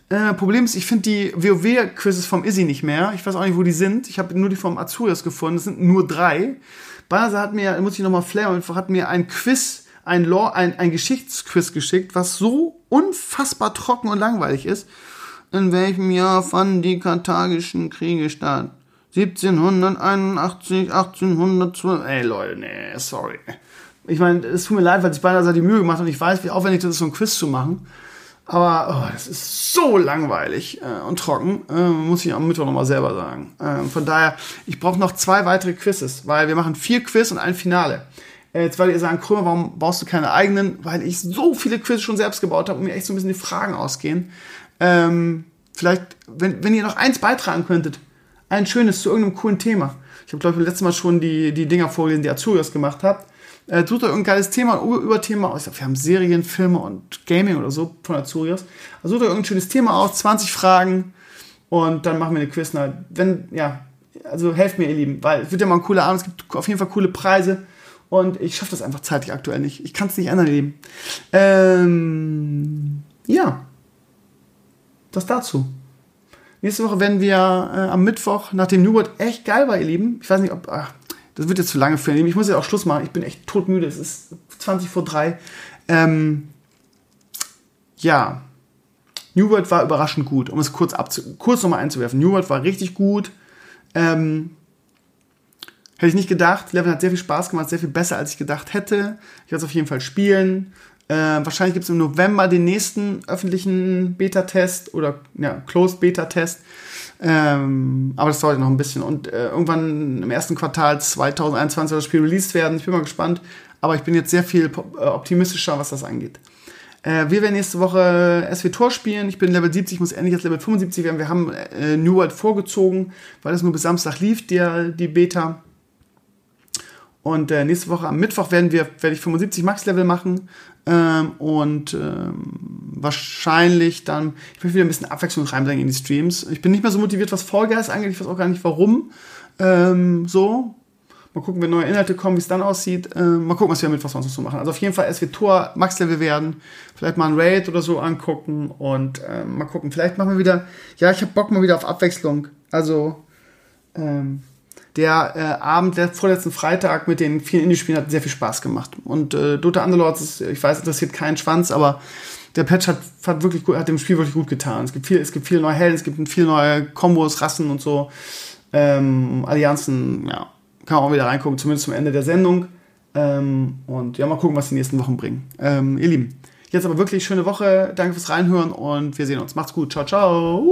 Äh, Problem ist, ich finde die WoW-Quizzes vom Izzy nicht mehr. Ich weiß auch nicht, wo die sind. Ich habe nur die vom Azurias gefunden. Es sind nur drei. Banasa hat mir, muss ich nochmal flair, hat mir ein Quiz ein, Law, ein, ein Geschichtsquiz geschickt, was so unfassbar trocken und langweilig ist. In welchem Jahr fanden die karthagischen Kriege statt? 1781, 1812. Ey Leute, nee, sorry. Ich meine, es tut mir leid, weil sich beinahe die Mühe gemacht und ich weiß, wie aufwendig das ist, so ein Quiz zu machen. Aber oh, das ist so langweilig äh, und trocken, äh, muss ich am Mittwoch nochmal selber sagen. Äh, von daher, ich brauche noch zwei weitere Quizzes, weil wir machen vier Quiz und ein Finale. Äh, jetzt werdet ihr sagen, Krömer, warum baust du keine eigenen? Weil ich so viele Quiz schon selbst gebaut habe und mir echt so ein bisschen die Fragen ausgehen. Ähm, vielleicht, wenn, wenn ihr noch eins beitragen könntet, ein schönes zu irgendeinem coolen Thema. Ich habe, glaube ich, letztes Mal schon die, die Dinger vorgelesen, die Azurias gemacht habt. Äh, tut euch irgendein geiles Thema, ein Überthema aus. Wir haben Serien, Filme und Gaming oder so von Azurias. Also sucht euch irgendein schönes Thema aus, 20 Fragen und dann machen wir eine Quiz. Wenn, ja, also helft mir, ihr Lieben, weil es wird ja mal ein cooler Abend, es gibt auf jeden Fall coole Preise. Und ich schaffe das einfach zeitlich aktuell nicht. Ich kann es nicht ändern, Leben. Ähm, ja. Das dazu. Nächste Woche werden wir äh, am Mittwoch, nachdem New World echt geil war, ihr Lieben. Ich weiß nicht, ob. Ach, das wird jetzt zu lange für ihn. Ich muss jetzt auch Schluss machen. Ich bin echt todmüde. Es ist 20 vor 3. Ähm, ja, New World war überraschend gut, um es kurz, kurz nochmal einzuwerfen. New World war richtig gut. Ähm, hätte ich nicht gedacht. Level hat sehr viel Spaß gemacht, sehr viel besser, als ich gedacht hätte. Ich werde es auf jeden Fall spielen. Äh, wahrscheinlich gibt es im November den nächsten öffentlichen Beta-Test oder ja, Closed Beta-Test. Ähm, aber das dauert noch ein bisschen. Und äh, irgendwann im ersten Quartal 2021 soll das Spiel released werden. Ich bin mal gespannt. Aber ich bin jetzt sehr viel äh, optimistischer, was das angeht. Äh, wir werden nächste Woche SW Tor spielen. Ich bin Level 70, muss endlich jetzt Level 75 werden. Wir haben äh, New World vorgezogen, weil es nur bis Samstag lief, der, die Beta. Und äh, nächste Woche am Mittwoch werden wir, werde ich 75 Max-Level machen. Ähm, und ähm, wahrscheinlich dann, ich will wieder ein bisschen Abwechslung reinbringen in die Streams. Ich bin nicht mehr so motiviert, was Fall Guys angeht. Ich weiß auch gar nicht warum. Ähm, so, Mal gucken, wenn neue Inhalte kommen, wie es dann aussieht. Äh, mal gucken, was wir mit was sonst so machen. Also auf jeden Fall SW Tor Max-Level werden. Vielleicht mal ein Raid oder so angucken und äh, mal gucken. Vielleicht machen wir wieder. Ja, ich habe Bock mal wieder auf Abwechslung. Also ähm, der äh, Abend, der vorletzten Freitag mit den vielen Indie-Spielen hat sehr viel Spaß gemacht. Und äh, Dota Underlords ist, ich weiß, interessiert keinen Schwanz, aber der Patch hat, hat wirklich gut, hat dem Spiel wirklich gut getan. Es gibt viel, es gibt viele neue Helden, es gibt viele neue Kombos, Rassen und so. Ähm, Allianzen, ja, kann man auch wieder reingucken, zumindest zum Ende der Sendung. Ähm, und ja, mal gucken, was die nächsten Wochen bringen. Ähm, ihr Lieben, jetzt aber wirklich schöne Woche. Danke fürs Reinhören und wir sehen uns. Macht's gut. Ciao, ciao.